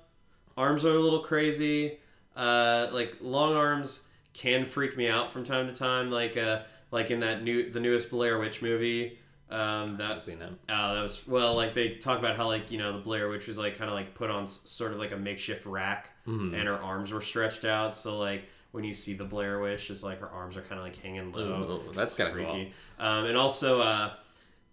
arms are a little crazy. Uh, like long arms can freak me out from time to time. Like uh, like in that new the newest Blair Witch movie. Um, that seen him. uh, that was well like they talk about how like you know the Blair Witch was like kind of like put on s- sort of like a makeshift rack Mm-hmm. and her arms were stretched out. So like when you see the Blair Witch, it's like her arms are kind of like hanging low. Ooh, that's kinda cool. freaky. Um, and also, uh,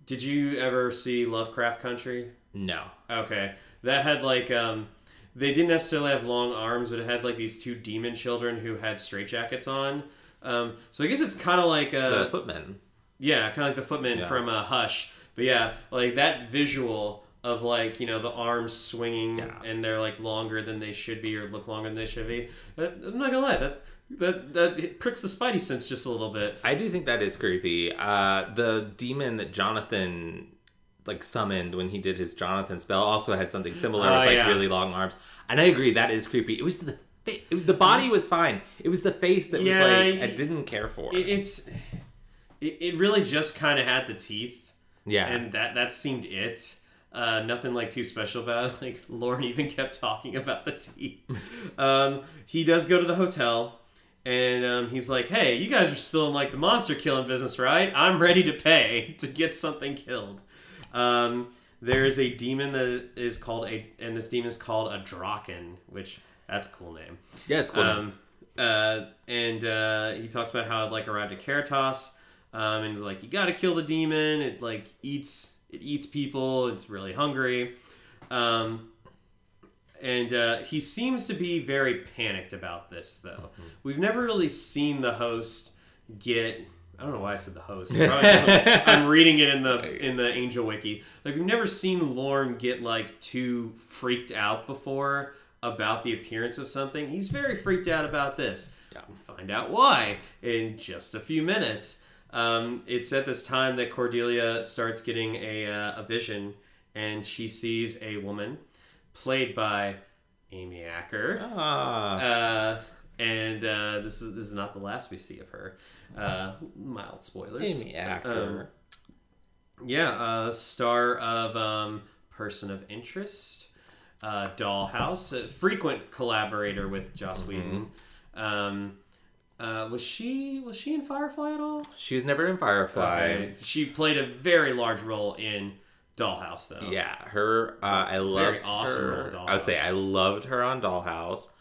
did you ever see Lovecraft Country? No. Okay, that had like um, they didn't necessarily have long arms, but it had like these two demon children who had straitjackets on. Um, so I guess it's kind of like a The footmen. yeah, kind of like the footman Yeah. from uh, Hush. But yeah, like that visual of like you know the arms swinging Yeah. and they're like longer than they should be or look longer than they should be. That, I'm not gonna lie, that that that it pricks the spidey sense just a little bit. I do think that is creepy. Uh, the demon that Jonathan like summoned when he did his Jonathan spell also had something similar Oh, with like yeah. really long arms. And I agree that is creepy. It was the fa- it- the body was fine. It was the face that was Yeah, like I didn't care for. It, it's it, it really just kind of had the teeth, yeah. and that that seemed it. Uh, nothing like too special about it. Like Lorne even kept talking about the teeth. um, he does go to the hotel, and um, he's like, "Hey, you guys are still in like the monster killing business, right? I'm ready to pay to get something killed." Um, there is a demon that is called a, and this demon is called a Drokken, which that's a cool name. yeah, it's cool. Um, uh, and uh, he talks about how it like arrived at Caritas, um, and he's like, you got to kill the demon. It like eats it eats people. It's really hungry, um, and uh, he seems to be very panicked about this. Though we've never really seen the host get. I don't know why I said the host. I'm reading it in the in the Angel Wiki. Like we've never seen Lorne get like too freaked out before about the appearance of something. He's very freaked out about this. Yeah. We'll find out why in just a few minutes. Um, it's at this time that Cordelia starts getting a, uh, a vision, and she sees a woman played by Amy Acker. Ah. Uh, and uh, this is this is not the last we see of her. Uh, mild spoilers. Amy Acker. Yeah, uh, star of um, Person of Interest, uh, Dollhouse, a frequent collaborator with Joss Whedon. Um, uh, was she was she in Firefly at all? she was never in Firefly. Okay. She played a very large role in Dollhouse, though. Yeah, her. Uh, I loved awesome her. I would say I loved her on Dollhouse.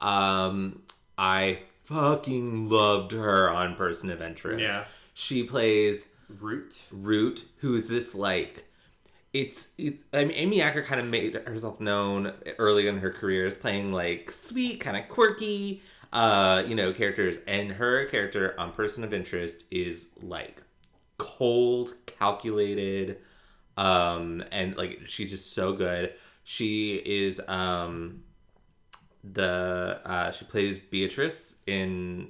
Um, I fucking loved her on Person of Interest. Yeah. she plays Root. Root, who's this like. It's, it, I mean, Amy Acker kind of made herself known early in her career as playing like sweet, kind of quirky, uh, you know, characters. And her character on Person of Interest is like cold, calculated, um, and like she's just so good. She is um, the uh, she plays Beatrice in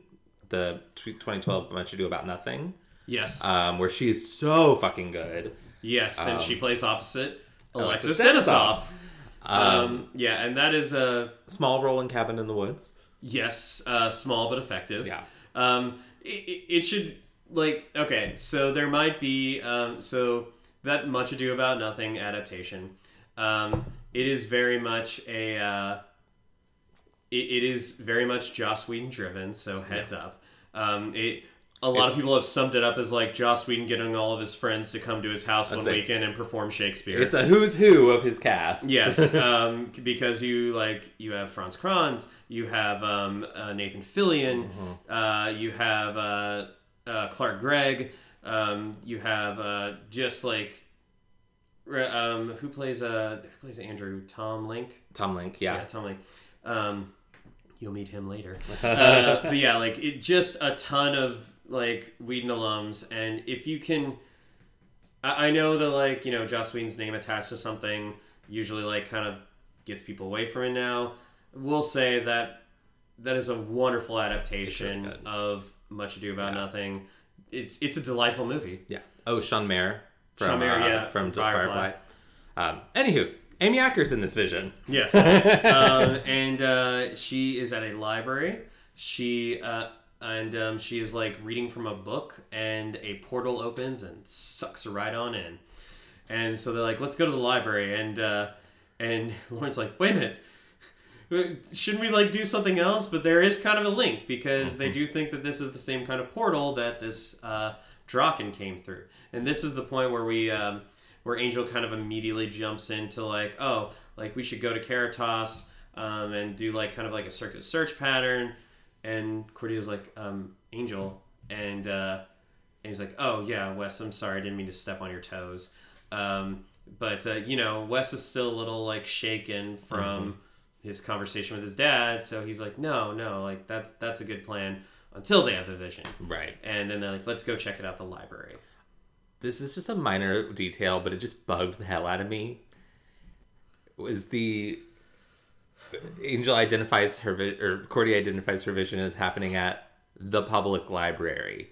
the tw- 2012 Much Ado About Nothing, Yes. um, where she is so fucking good. yes, and she plays opposite Alexis, Alexis Denisof. Um, Um, yeah, and that is a small role in Cabin in the Woods. yes, uh, small but effective. Yeah. Um, it, it- it should like okay, so there might be um, so that Much Ado About Nothing adaptation. Um, it is very much a uh, it, it is very much Joss Whedon driven. So heads up. Um, it a lot It's- of people have summed it up as like Joss Whedon getting all of his friends to come to his house one weekend and perform Shakespeare. It's a who's who of his cast. Yes, um, because you like you have Fran Kranz, you have um, uh, Nathan Fillion, uh, you have uh, uh, Clark Gregg, um, you have uh, just like um, who plays uh, who plays Andrew Tom Lenk. Tom Lenk. Yeah, Yeah. Tom Lenk. You'll meet him later. uh, but yeah, like it just a ton of like Whedon alums, and if you can, I, I know that like you know Joss Whedon's name attached to something usually like kind of gets people away from it now. We'll say that that is a wonderful adaptation of Much Ado About Yeah. Nothing. It's it's a delightful movie. Yeah. Oh, Sean Maher. From, Sean Maher, uh, yeah, from, from Firefly. Firefly. Um, anywho, Amy Acker's in this vision. Yes. um, and uh, she is at a library. She uh, and um, she is like reading from a book, and a portal opens and sucks her right on in. And so they're like, "Let's go to the library." And uh, and Lorne's like, "Wait a minute." Shouldn't we like do something else? But there is kind of a link because they do think that this is the same kind of portal that this uh, Drokken came through, and this is the point where we um, where Angel kind of immediately jumps into like, oh, like we should go to Caritas um, and do like kind of like a circuit search pattern, and Cordelia's like, um, Angel, and uh, and he's like, oh yeah, Wes, I'm sorry, I didn't mean to step on your toes, um, but uh, you know, Wes is still a little like shaken from his conversation with his dad, so he's like, no, no, like that's that's a good plan until they have the vision, Right. and then they're like, let's go check it out the library. This is just a minor detail, but it just bugged the hell out of me. Was the Angel identifies her vi- or Cordy identifies her vision as happening at the public library.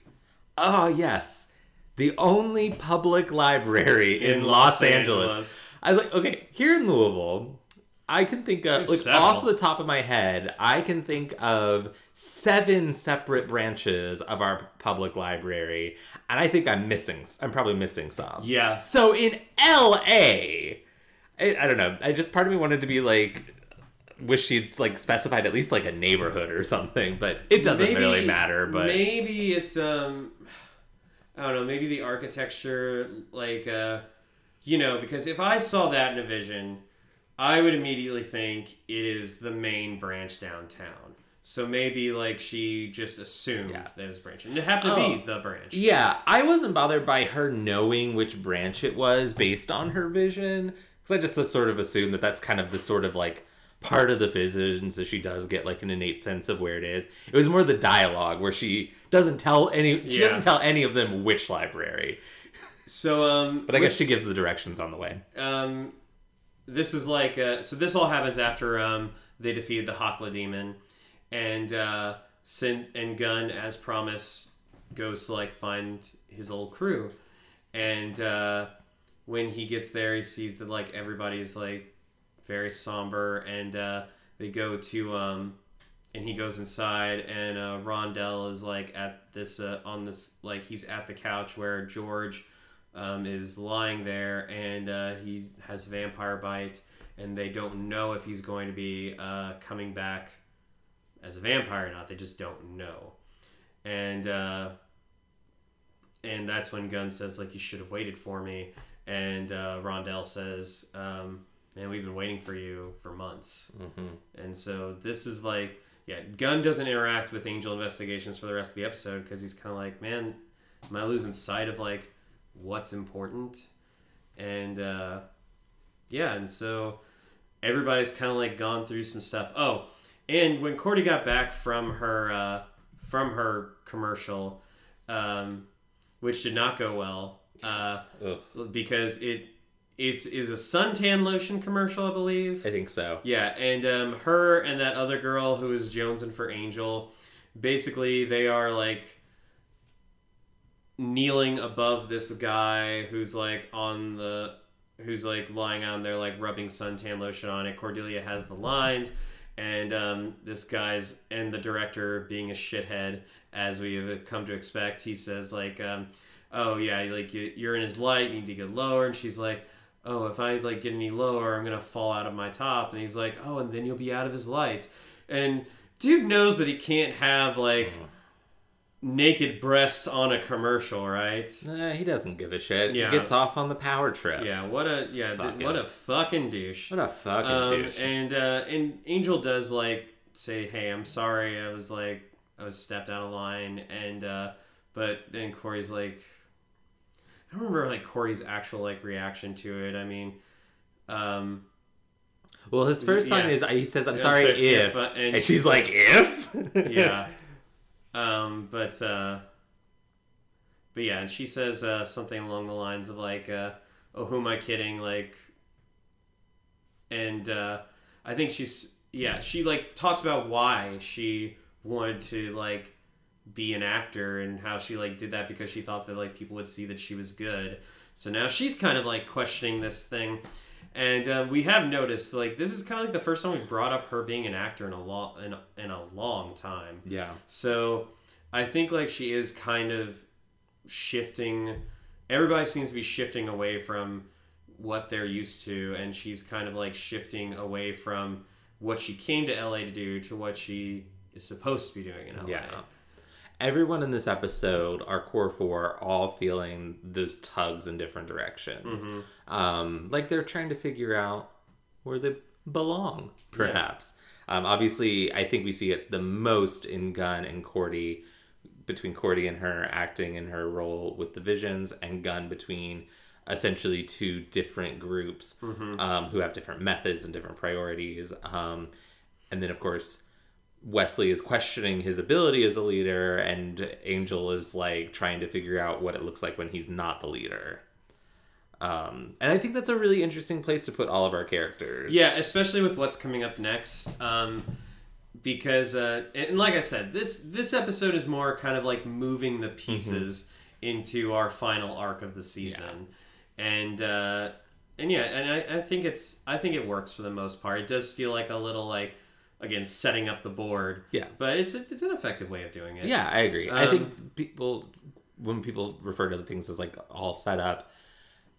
Oh yes, the only public library in, In Los, Los Angeles. Angeles. I was like, okay, here in Louisville, I can think of There's like several. off the top of my head, I can think of seven separate branches of our public library, and I think I'm missing. I'm probably missing some. Yeah. So in L.A., I, I don't know. I just part of me wanted to be like, wish she'd like specified at least like a neighborhood or something, but it doesn't Maybe- really matter. But maybe it's um I don't know, maybe the architecture like uh you know, because if I saw that in a vision, I would immediately think it is the main branch downtown. So maybe like she just assumed Yeah. that it was branch. And it happened to be the branch. Yeah, I wasn't bothered by her knowing which branch it was based on her vision because I just sort of assumed that that's kind of the sort of like part of the vision, so she does get like an innate sense of where it is. It was more the dialogue where she doesn't tell any she Yeah. doesn't tell any of them which library, So um but I with- guess she gives the directions on the way. um, this is like uh, so. This all happens after um, they defeat the Hakla demon, and uh, Sin and Gunn, as promised, goes to like find his old crew, and uh, when he gets there, he sees that like everybody's like very somber, and uh, they go to um, and he goes inside, and uh, Rondell is like at this uh, on this like he's at the couch where George um, is lying there, and uh, he has vampire bite, and they don't know if he's going to be uh, coming back as a vampire or not. They just don't know, and uh, and that's when Gunn says like you should have waited for me, and uh, Rondell says, um, "Man, we've been waiting for you for months," Mm-hmm. and so this is like. Yeah, Gunn doesn't interact with Angel Investigations for the rest of the episode because he's kind of like, man, am I losing sight of like what's important? And uh, yeah, and so everybody's kind of like gone through some stuff. Oh, and when Cordy got back from her uh, from her commercial, um, which did not go well uh, because it it's is a suntan lotion commercial, I believe. I think so. Yeah, and um, her and that other girl who is jonesing for Angel, basically they are like kneeling above this guy who's like on the who's like lying on there like rubbing suntan lotion on it. Cordelia has the lines, and um, this guy's and the director being a shithead as we have come to expect. He says like, um, "Oh yeah, like you- you're in his light. You need to get lower," and she's like oh, if I like get any lower, I'm gonna fall out of my top. And he's like, oh, and then you'll be out of his light. And dude knows that he can't have like naked breasts on a commercial, right? Nah, he doesn't give a shit. Yeah. He gets off on the power trip. Yeah, what a yeah, th- Fucking- what a fucking douche. What a fucking Um, douche. and uh, and Angel does like say, "Hey, I'm sorry. I was like I was stepped out of line." And uh, but then Corey's like, I don't remember like Corey's actual like reaction to it. I mean, um, well, his first line yeah. is he says, "I'm Yeah, sorry so if,", if, uh, and and, she's like, "If?" yeah. Um, but uh, but yeah, and she says uh, something along the lines of like, uh, "Oh, who am I kidding?" Like, and uh, I think she's yeah, she like talks about why she wanted to like be an actor and how she like did that because she thought that like people would see that she was good. So now she's kind of like questioning this thing. And um, we have noticed like this is kind of like the first time we brought up her being an actor in a long in, in a long time. yeah. So I think like she is kind of shifting. Everybody seems to be shifting away from what they're used to, and she's kind of like shifting away from what she came to LA to do to what she is supposed to be doing in LA. Yeah. Everyone in this episode, our core four, are all feeling those tugs in different directions. Mm-hmm. Um, like they're trying to figure out where they belong, perhaps. Um, obviously, I think we see it the most in Gunn and Cordy, between Cordy and her acting in her role with the visions, and Gunn between essentially two different groups um, who have different methods and different priorities. Um, and then, of course, Wesley is questioning his ability as a leader, and Angel is like trying to figure out what it looks like when he's not the leader. Um, and I think that's a really interesting place to put all of our characters. Yeah, especially with what's coming up next. Um, because uh, and like I said, this this episode is more kind of like moving the pieces into our final arc of the season, and uh, and yeah, and I, I think it's I think it works for the most part. It does feel like a little like again setting up the board. Yeah. but it's a, it's an effective way of doing it. Yeah, I agree. I Um, think people, when people refer to the things as like all set up,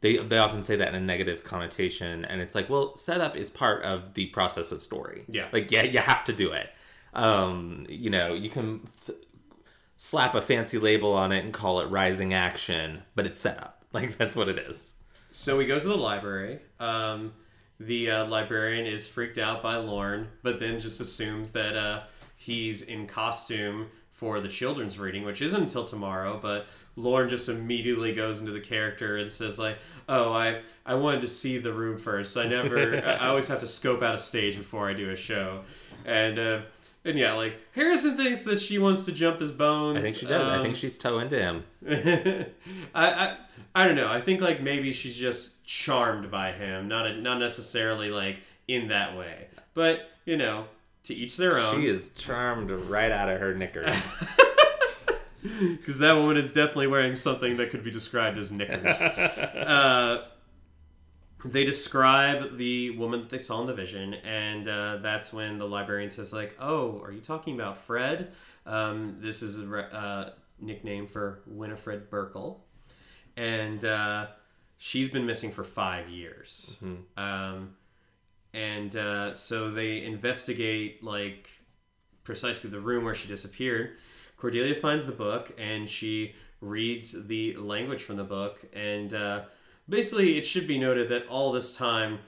they they often say that in a negative connotation, and it's like, well, setup is part of the process of story. Yeah. like yeah, you have to do it. Um, you know, you can th- slap a fancy label on it and call it rising action, but it's set up. Like that's what it is. So we go to the library. Um, the uh, librarian is freaked out by Lorne, but then just assumes that uh, he's in costume for the children's reading, which isn't until tomorrow. But Lorne just immediately goes into the character and says like, "Oh, I I wanted to see the room first. I never. I always have to scope out a stage before I do a show." And uh, and yeah, like Harrison thinks that she wants to jump his bones. I think she does. I Um, think she's toe into him. I, I I don't know. I think like maybe she's just charmed by him, not a, not necessarily like in that way. But you know, to each their own. She is charmed right out of her knickers. because that woman is definitely wearing something that could be described as knickers. uh, they describe the woman that they saw in the vision, and uh, that's when the librarian says, like, "Oh, are you talking about Fred? Um, this is a re- uh, nickname for Winifred Burkle, and uh, she's been missing for five years. Um, and uh, so they investigate like precisely the room where she disappeared. Cordelia finds the book and she reads the language from the book. And uh, basically, it should be noted that all this time,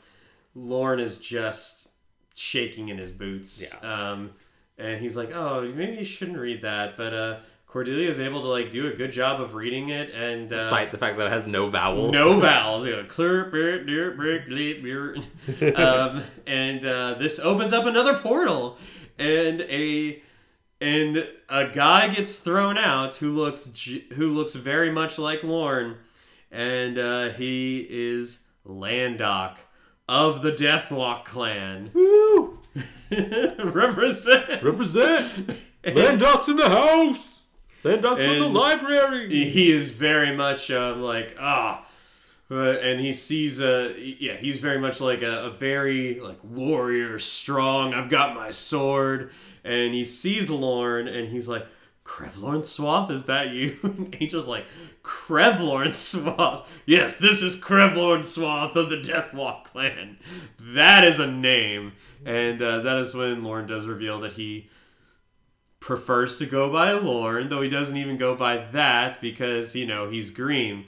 Lorne is just shaking in his boots. Yeah. Um, and he's like, "Oh, maybe you shouldn't read that." But uh, Cordelia is able to like do a good job of reading it, and uh, Despite the fact that it has no vowels. no vowels. You know, clear, brick, leap, beer. um, and uh, this opens up another portal, and a and a guy gets thrown out who looks who looks very much like Lorne, and uh, he is Landok of the Deathwok clan. Woo! Represent. Represent! Landok's in the house! Landok's in the library! he is very much um, like ah uh, and he sees uh yeah he's very much like a, a very like warrior strong i've got my sword and he sees lorne and he's like Krevlornswath, is that you? And Angel's like, Krevlornswath. Yes, this is Krevlornswath of the Deathwok clan. That is a name. And uh, that is when Lorne does reveal that he prefers to go by Lorne, though he doesn't even go by that because, you know, he's green.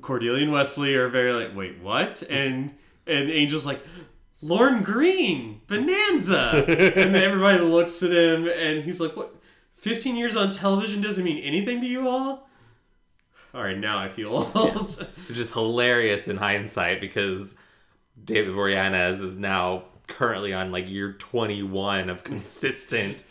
Cordelia and Wesley are very like, wait, what? And and Angel's like, Lorne Greene, Bonanza. and then everybody looks at him and he's like, what? 15 years on television doesn't mean anything to you all? All right, now I feel old. Which is hilarious in hindsight because David Boreanaz is now currently on like year 21 of consistent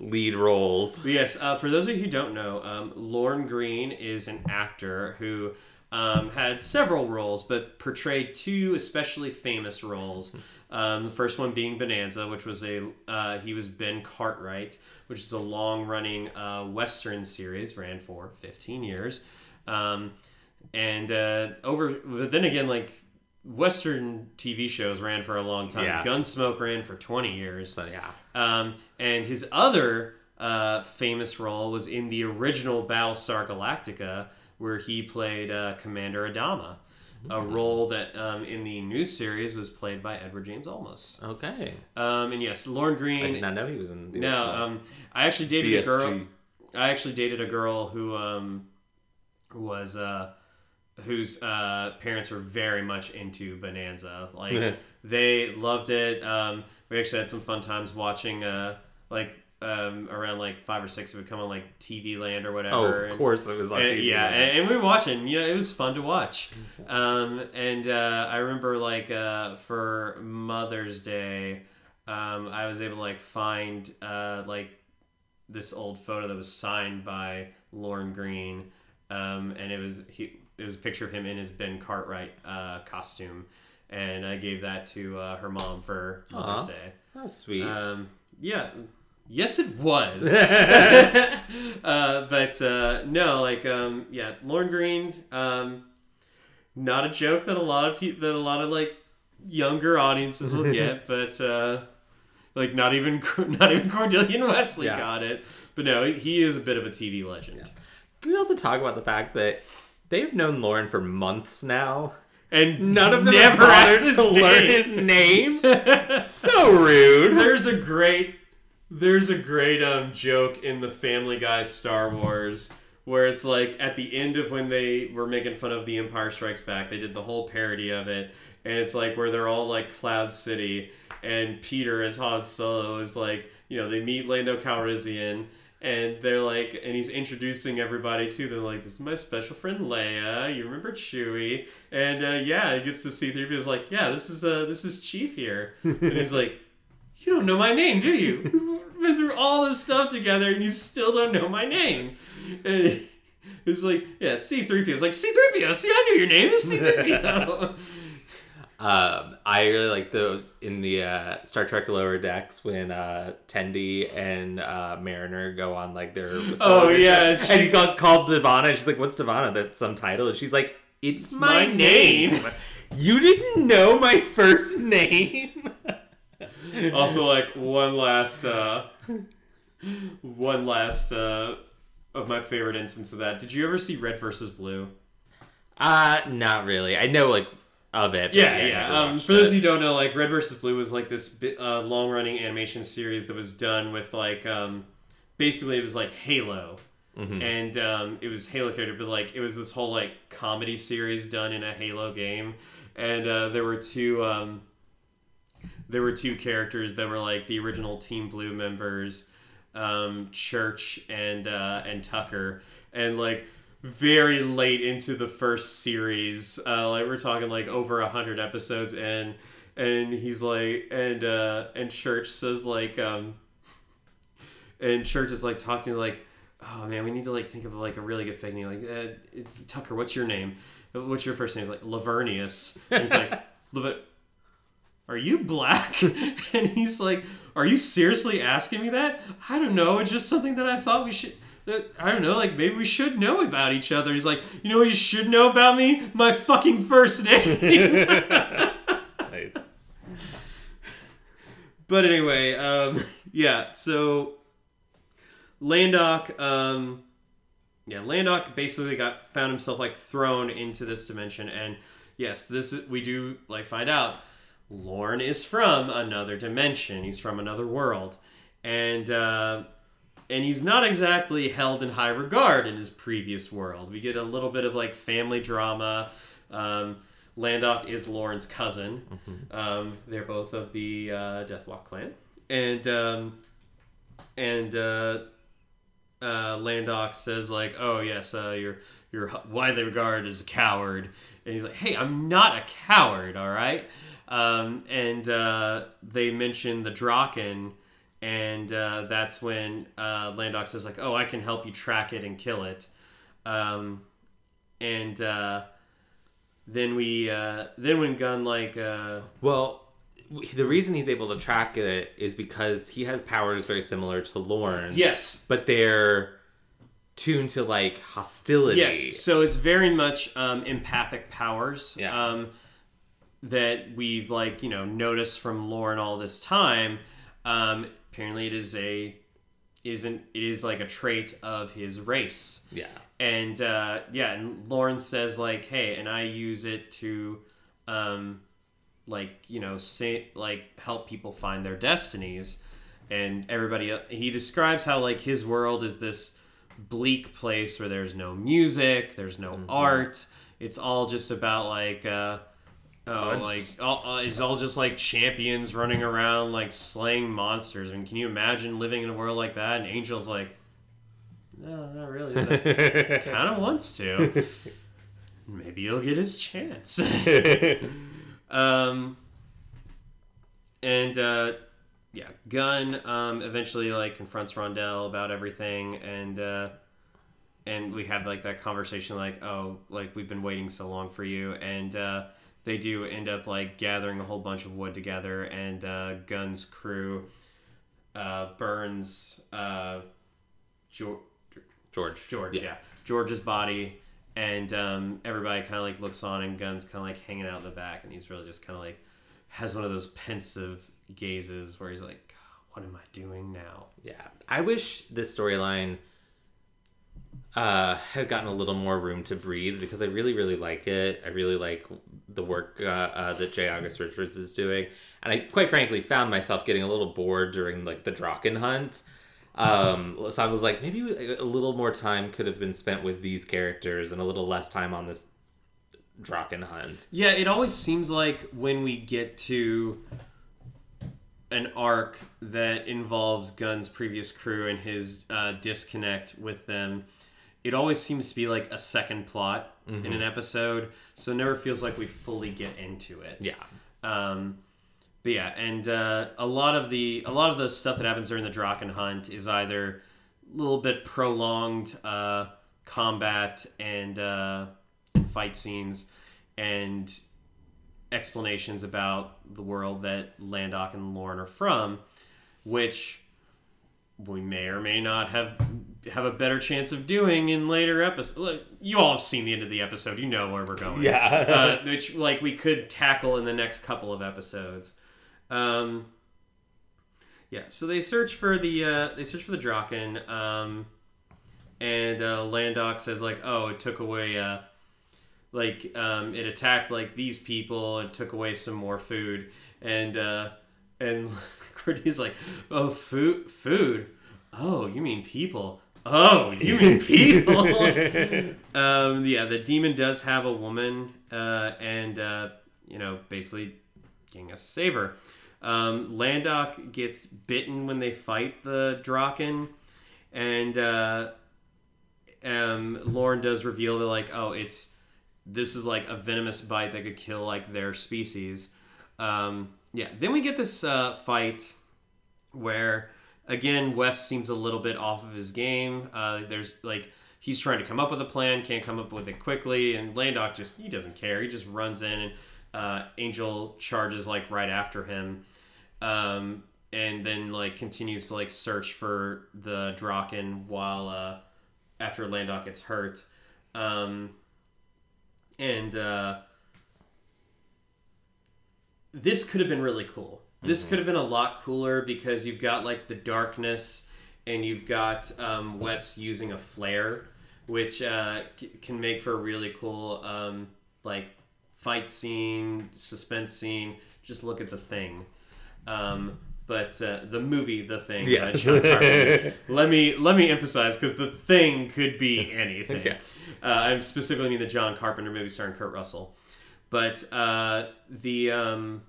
lead roles. Yes, uh, for those of you who don't know, um, Lorne Greene is an actor who um, had several roles, but portrayed two especially famous roles. Um, the first one being Bonanza, which was a uh, he was Ben Cartwright, which is a long-running uh, Western series, ran for 15 years, um, and uh, over. But then again, like Western TV shows ran for a long time. Yeah. Gunsmoke ran for 20 years. So yeah. Um, and his other uh, famous role was in the original Battlestar Galactica, where he played uh, Commander Adama, a role that um, in the new series was played by Edward James Olmos. Okay. Um, and yes, Lorne I Green. did not know he was in the No, um, I actually dated a girl. I actually dated a girl who um, was uh, whose uh, parents were very much into Bonanza. Like they loved it. Um, we actually had some fun times watching. Uh, like um, around like five or six, it would come on like TV Land or whatever. Oh, of and- course it was on and- TV. yeah, and, and we were watching. You know, it was fun to watch. Um, and uh, I remember like uh, for Mother's Day, um, I was able to like find uh, like this old photo that was signed by Lorne Greene, um, and it was he. It was a picture of him in his Ben Cartwright uh, costume, and I gave that to uh, her mom for Mother's. Day. That was sweet. Um, yeah. Yes, it was. uh, but uh, no, like, um, yeah, Lorne Greene. Um, not a joke that a lot of people, that a lot of like younger audiences will get, but uh, like not even not even Cordelia and Wesley Yeah. got it. But no, he is a bit of a TV legend. Can we also talk about the fact that they've known Lorne for months now? And None of them never have asked bothered to learn his name. so rude. there's a great there's a great um joke in the family guy star wars where it's like at the end of when they were making fun of the empire strikes back they did the whole parody of it and it's like where they're all like cloud city and peter as han solo is like you know they meet lando calrissian and they're like and he's introducing everybody to them They're like this is my special friend leia you remember chewie and uh, yeah he gets to see three people's like yeah this is uh this is chief here and he's like you don't know my name, do you? We've been through all this stuff together and you still don't know my name. And it's like, yeah, C3PO. It's like, C3PO, see, I knew your name. It's C3PO. Um, I really like the in the uh, Star Trek Lower Decks when uh, Tendi and uh, Mariner go on like their Oh, yeah, she- and he goes called D'Vana. And she's like, "What's D'Vana?" That's some title, and she's like, it's my my, name." name. you didn't know my first name. also like one last uh one last uh of my favorite instance of that did you ever see red versus blue Uh, not really. I know like of it. yeah yeah um for those who don't know like red versus blue was like this uh, long running animation series that was done with like um basically it was like halo Mm-hmm. and um, it was Halo character, but like it was this whole like comedy series done in a Halo game, and uh, there were two um, there were two characters that were like the original Team Blue members, um, Church and uh, and Tucker, and like very late into the first series, uh, like we're talking like over a hundred episodes, and and he's like and uh, and Church says like um, and Church is like talking to like oh man, we need to like think of like a really good fake name. Like, uh, it's Tucker. What's your name? What's your first name? He's like Lavernius. And he's like, Lev- are you black? and he's like, are you seriously asking me that? I don't know. It's just something that I thought we should. That, I don't know. Like maybe we should know about each other. He's like, you know what you should know about me? My fucking first name. Nice. But anyway, um, yeah. So Landok, um, yeah, Landok basically got found himself like thrown into this dimension, and yes, this we do like find out Lorne is from another dimension. He's from another world, and uh, and he's not exactly held in high regard in his previous world. We get a little bit of like family drama. Um, Landok is Lorne's cousin. Um, they're both of the uh, Deathwok clan, and um, and uh, uh, Landok says like, "Oh yes, uh, you're you're widely regarded as a coward," and he's like, "Hey, I'm not a coward, all right." Um, and uh, they mention the Drokken, and uh, that's when uh, Landok says like, "Oh, I can help you track it and kill it," um, and uh, then we uh, then when Gunn like uh, Well, the reason he's able to track it is because he has powers very similar to Lorne. yes But they're tuned to like hostility. Yes, so it's very much um, empathic powers Yeah. um, that we've like you know noticed from Lorne all this time. Um, apparently, it is a isn't it is like a trait of his race, Yeah. and uh, yeah, and Lorne says like, hey, and I use it to, um, like you know, say like help people find their destinies, and everybody. He describes how like his world is this bleak place where there's no music, there's no art. It's all just about like uh oh like all, uh, it's all just like champions running around like slaying monsters. I mean, can you imagine living in a world like that? And Angel's like, no, not really. Kind of wants to. Maybe he'll get his chance. um, and uh, yeah, Gunn um, eventually like confronts Rondell about everything, and uh, and we have like that conversation, like, oh, like we've been waiting so long for you, and uh, they do end up like gathering a whole bunch of wood together, and uh, Gunn's crew uh, burns uh, George. George. George, yeah. Yeah. George's body, and um, everybody kind of like looks on, and Gunn's kind of like hanging out in the back, and he's really just kind of like has one of those pensive gazes where he's like, "What am I doing now?" Yeah. I wish this storyline uh, had gotten a little more room to breathe because I really, really like it. I really like the work uh, uh, that J. August Richards is doing, and I quite frankly found myself getting a little bored during like the Drokken hunt. Um, so I was like, maybe a little more time could have been spent with these characters and a little less time on this Drokken hunt. Yeah, it always seems like when we get to an arc that involves Gunn's previous crew and his uh, disconnect with them, it always seems to be like a second plot in an episode. So it never feels like we fully get into it. Yeah. Um, but yeah, and uh, a lot of the a lot of the stuff that happens during the Drokken hunt is either a little bit prolonged uh, combat and uh, fight scenes and explanations about the world that Landok and Lorne are from, which we may or may not have have a better chance of doing in later episodes. You all have seen the end of the episode. You know where we're going. Yeah. uh, which like we could tackle in the next couple of episodes. Um, yeah. So they search for the uh, they search for the Drokken. Um, and uh, Landok says like, oh, it took away uh, like um, it attacked like these people and took away some more food and uh, and Cordelia's like, oh, food, food. Oh, you mean people? Oh, you mean people? um, yeah, the demon does have a woman, uh, and uh, you know, basically, King has to save her. Um, Landok gets bitten when they fight the Drokken, and uh, um, Lorne does reveal that like, oh, it's this is like a venomous bite that could kill like their species. Um, yeah. Then we get this uh, fight where again Wes seems a little bit off of his game. Uh, there's like he's trying to come up with a plan, can't come up with it quickly, and Landok just he doesn't care. He just runs in and uh, Angel charges like right after him. Um, and then like continues to like search for the Drokken while uh, after Landok gets hurt. Um, and uh, this could have been really cool. This could have been a lot cooler because you've got like the darkness, and you've got um, Wes using a flare, which uh, c- can make for a really cool um, like fight scene, suspense scene. Just look at the thing. Um, but uh, the movie, The Thing, Yeah. let me let me emphasize because the thing could be anything. Yeah. Uh, I'm specifically mean the John Carpenter movie starring Kurt Russell, but uh, the um,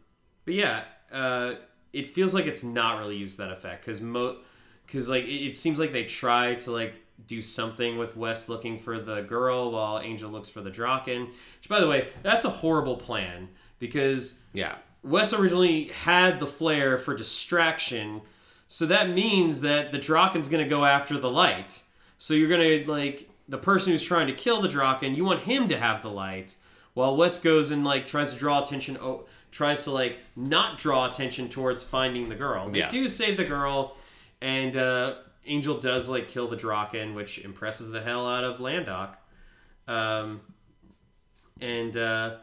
but yeah, uh, it feels like it's not really used that effect because mo because like it, it seems like they try to like do something with Wes looking for the girl while Angel looks for the Drokken. Which, by the way, that's a horrible plan because yeah. Wes originally had the flare for distraction, so that means that the Drokken's gonna go after the light. So you're gonna like the person who's trying to kill the Draken, you want him to have the light, while Wes goes and like tries to draw attention, oh, tries to like not draw attention towards finding the girl. They Yeah. do save the girl, and uh, Angel does like kill the Drokken, which impresses the hell out of Landok. Um, and uh,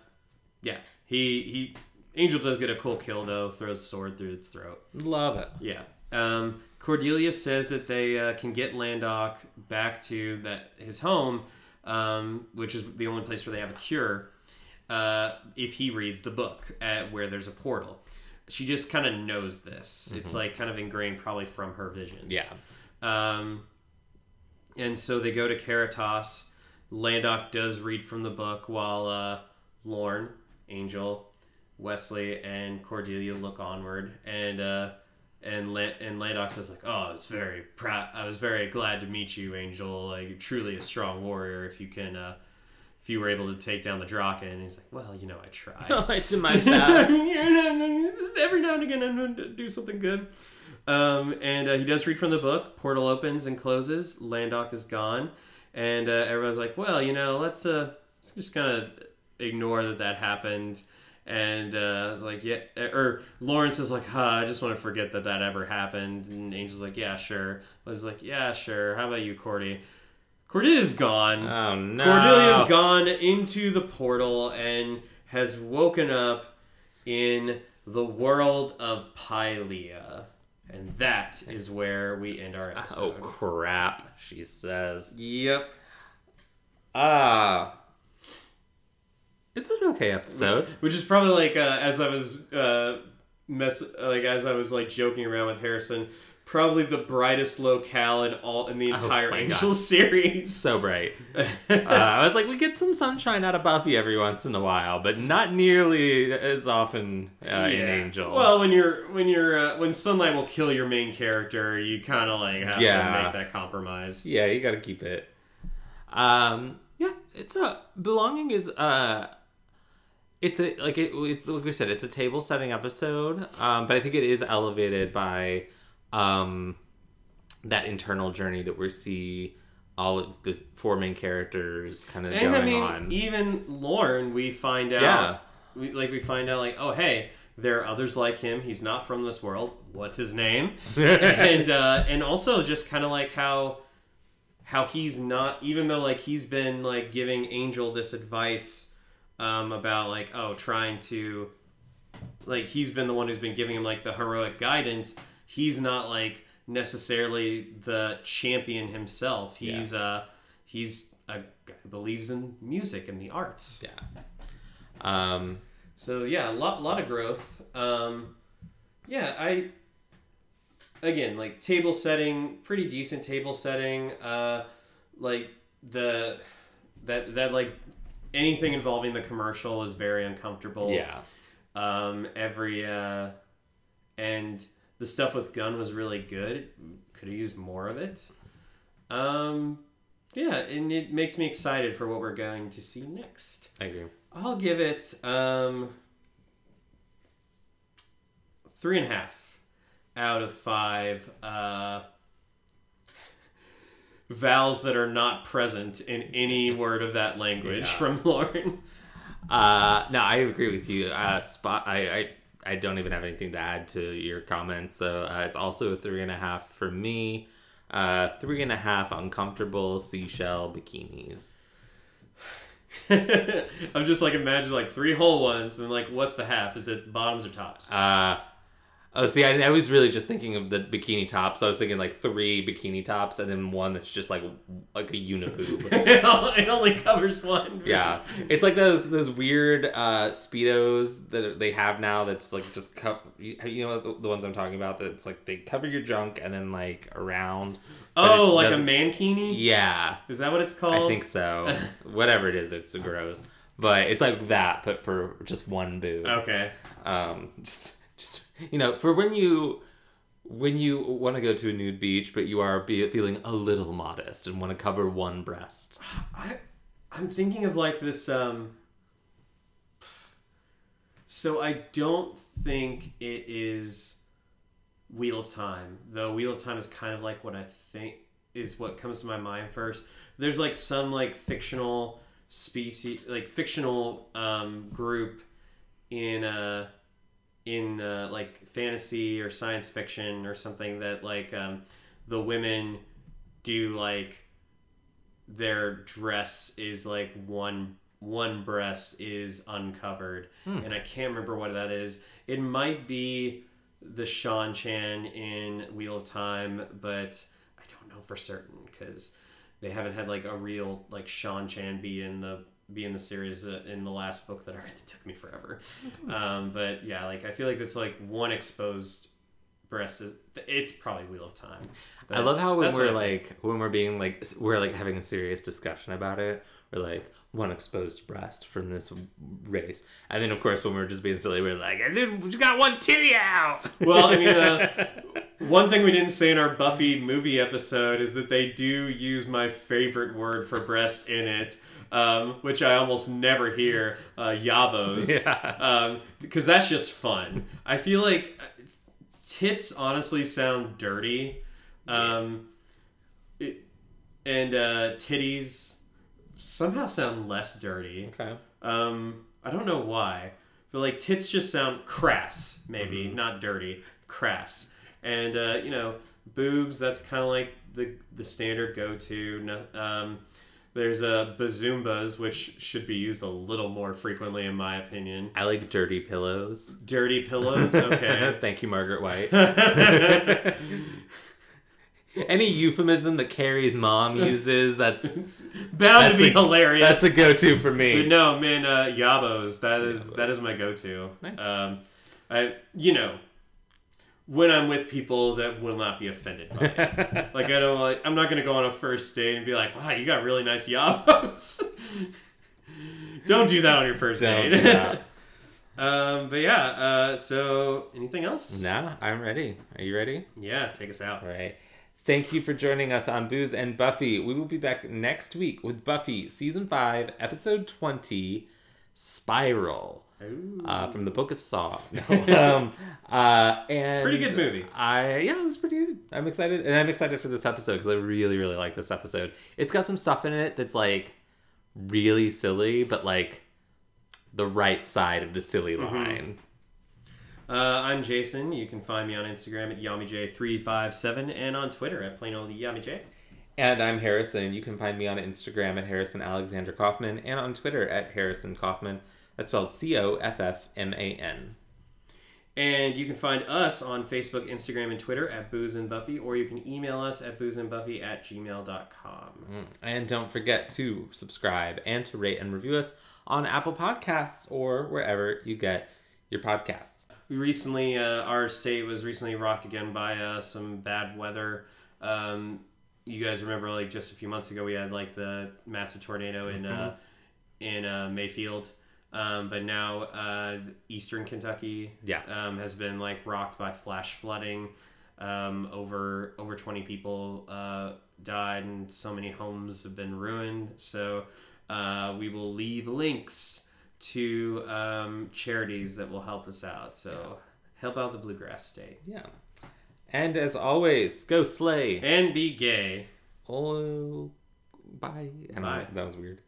yeah, he he Angel does get a cool kill though. Throws a sword through its throat. Love it. Yeah. Um, Cordelia says that they uh, can get Landok back to that his home, um, which is the only place where they have a cure. Uh, if he reads the book at where there's a portal, she just kind of knows this. It's like kind of ingrained, probably from her visions. Yeah. Um, and so they go to Caritas. Landok does read from the book while uh, Lorne, Angel, Wesley, and Cordelia look onward. And uh, and La- and Landok says like, "Oh, I was very proud. I was very glad to meet you, Angel. Like, you're truly a strong warrior. If you can." Uh, if you were able to take down the Drokken, and he's like, "Well, you know, I tried." I did my best. Every now and again, I'm going to do something good. Um, and uh, he does read from the book. Portal opens and closes. Landok is gone, and uh, everyone's like, "Well, you know, let's uh, let's just kind of ignore that that happened." And uh, it's like, yeah, or Lorne is like, huh, I just want to forget that that ever happened. And Angel's like, yeah, sure. I was like, yeah, sure. How about you, Cordy? Cordelia's gone. Oh no. Cordelia's gone into the portal and has woken up in the world of Pylea. And that is where we end our episode. Oh crap, she says. Yep. Ah. It's an okay episode. Which is probably like uh, as I was uh, mess like as I was like joking around with Harrison, probably the brightest locale in all in the entire Oh Angel God. series. So bright. uh, I was like, we get some sunshine out of Buffy every once in a while, but not nearly as often uh, in Angel. Well, when you're when you're uh, when sunlight will kill your main character, you kind of like have Yeah. to make that compromise. yeah, you got to keep it. Um, yeah, it's a belonging is uh, it's a like it, it's like we said, it's a table setting episode. Um, but I think it is elevated by um that internal journey that we see all of the four main characters kind of And going I mean, on. even Lorne, we find out, Yeah. we, like we find out, like, oh hey, there are others like him. He's not from this world. What's his name? and uh, and also just kind of like how how he's not even though like he's been like giving Angel this advice um, about like oh trying to like he's been the one who's been giving him like the heroic guidance. He's not like necessarily the champion himself. He's uh he's a guy who believes in music and the arts. Yeah. Um, So yeah, a lot lot of growth. Um, yeah, I again like table setting, pretty decent table setting. Uh, like the that that like anything involving the commercial is very uncomfortable. yeah. Um, every uh, and the stuff with Gunn was really good. Could have used more of it. Um, yeah, and it makes me excited for what we're going to see next. I agree. I'll give it um three and a half out of five uh, vowels that are not present in any word of that language Yeah. from Lorne. Uh, no, I agree with you. Uh, spot. I, I I don't even have anything to add to your comments. So uh, it's also a three and a half for me. Uh, three and a half uncomfortable seashell bikinis. I'm just like imagine like three whole ones and like what's the half? Is it bottoms or tops? Uh, oh, see, I, I was really just thinking of the bikini tops. I was thinking like three bikini tops and then one that's just like like a uniboob. it only- covers one. yeah, it's like those those weird uh, speedos that they have now. That's like just co- you know the, the ones I'm talking about. That it's like they cover your junk and then like around. Oh, like a mankini? Yeah, Is that what it's called? I think so. Whatever it is, it's gross. But it's like that, but for just one boob. Okay. um just just you know for when you when you want to go to a nude beach but you are be, feeling a little modest and want to cover one breast I I'm thinking of like this um so I don't think it is Wheel of Time, though Wheel of Time is kind of like what I think is what comes to my mind first. There's like some like fictional species like fictional um group in uh in uh, like fantasy or science fiction or something that like um, the women do like their dress is like one one breast is uncovered. And i can't remember what that is. It might be the Seanchan in wheel of time but i don't know for certain because they haven't had like a real like Seanchan be in the be in the series uh, in the last book that i read it took me forever. Um, but yeah like i feel like this like one exposed breast is it's probably wheel of time. I love how when we're what I think. like when we're being like we're like having a serious discussion about it we're like one exposed breast from this race. And then of course when we're just being silly we're like and then you got one titty out! Well, I mean, uh, one thing we didn't say in our Buffy movie episode is that they do use my favorite word for breast in it, um, which I almost never hear, uh, yabos. Yeah. Because that's just fun. I feel like uh, tits honestly sound dirty. Um, it, and uh, titties somehow sound less dirty. okay Um, I don't know why, but like tits just sound crass, maybe not dirty, crass. And uh, you know, boobs. That's kind of like the the standard go to. Um, there's uh, bazoombas, which should be used a little more frequently, in my opinion. i like dirty pillows Dirty pillows. Okay. thank you margaret white Any euphemism that Carrie's mom uses, that's Bound That's to be a- hilarious. that's a go-to for me. But no, man, uh, Yabos. That is that is my go-to. Nice. Um, I you know when I'm with people that will not be offended by it. like I don't like. I'm not gonna go on a first date and be like, "Wow, you got really nice Yabos." don't do that on your 1st Don't date. do um, but yeah. Uh, so anything else? Nah, I'm ready. Are you ready? Yeah, take us out. All right. Thank you for joining us on Booze and Buffy. We will be back next week with Buffy Season 5, Episode 20, Spiral. Uh, from the Book of Saw. um, uh, and Pretty good movie. I yeah, it was pretty good. I'm excited, and I'm excited for this episode because I really, really like this episode. It's got some stuff in it that's like really silly, but like the right side of the silly Mm-hmm. line. Uh, I'm Jason. You can find me on Instagram at YamiJ357 and on Twitter at plain old YamiJ. And I'm Harrison. You can find me on Instagram at Harrison Alexander Coffman and on Twitter at Harrison Coffman. That's spelled C O F F M A N. And you can find us on Facebook, Instagram, and Twitter at Booze and Buffy, or you can email us at boozeandbuffy at gmail.com. And don't forget to subscribe and to rate and review us on Apple Podcasts or wherever you get your podcasts. We recently, uh, our state was recently rocked again by uh, some bad weather. Um, you guys remember, like just a few months ago, we had like the massive tornado in uh, in uh, Mayfield. Um, but now uh, Eastern Kentucky Yeah. um, has been like rocked by flash flooding. Um, over over twenty people uh, died, and so many homes have been ruined. So uh, we will leave links to um, charities that will help us out. So help out the bluegrass state Yeah. And as always, go slay. and be gay. Oh, bye. I don't know, Bye. That was weird.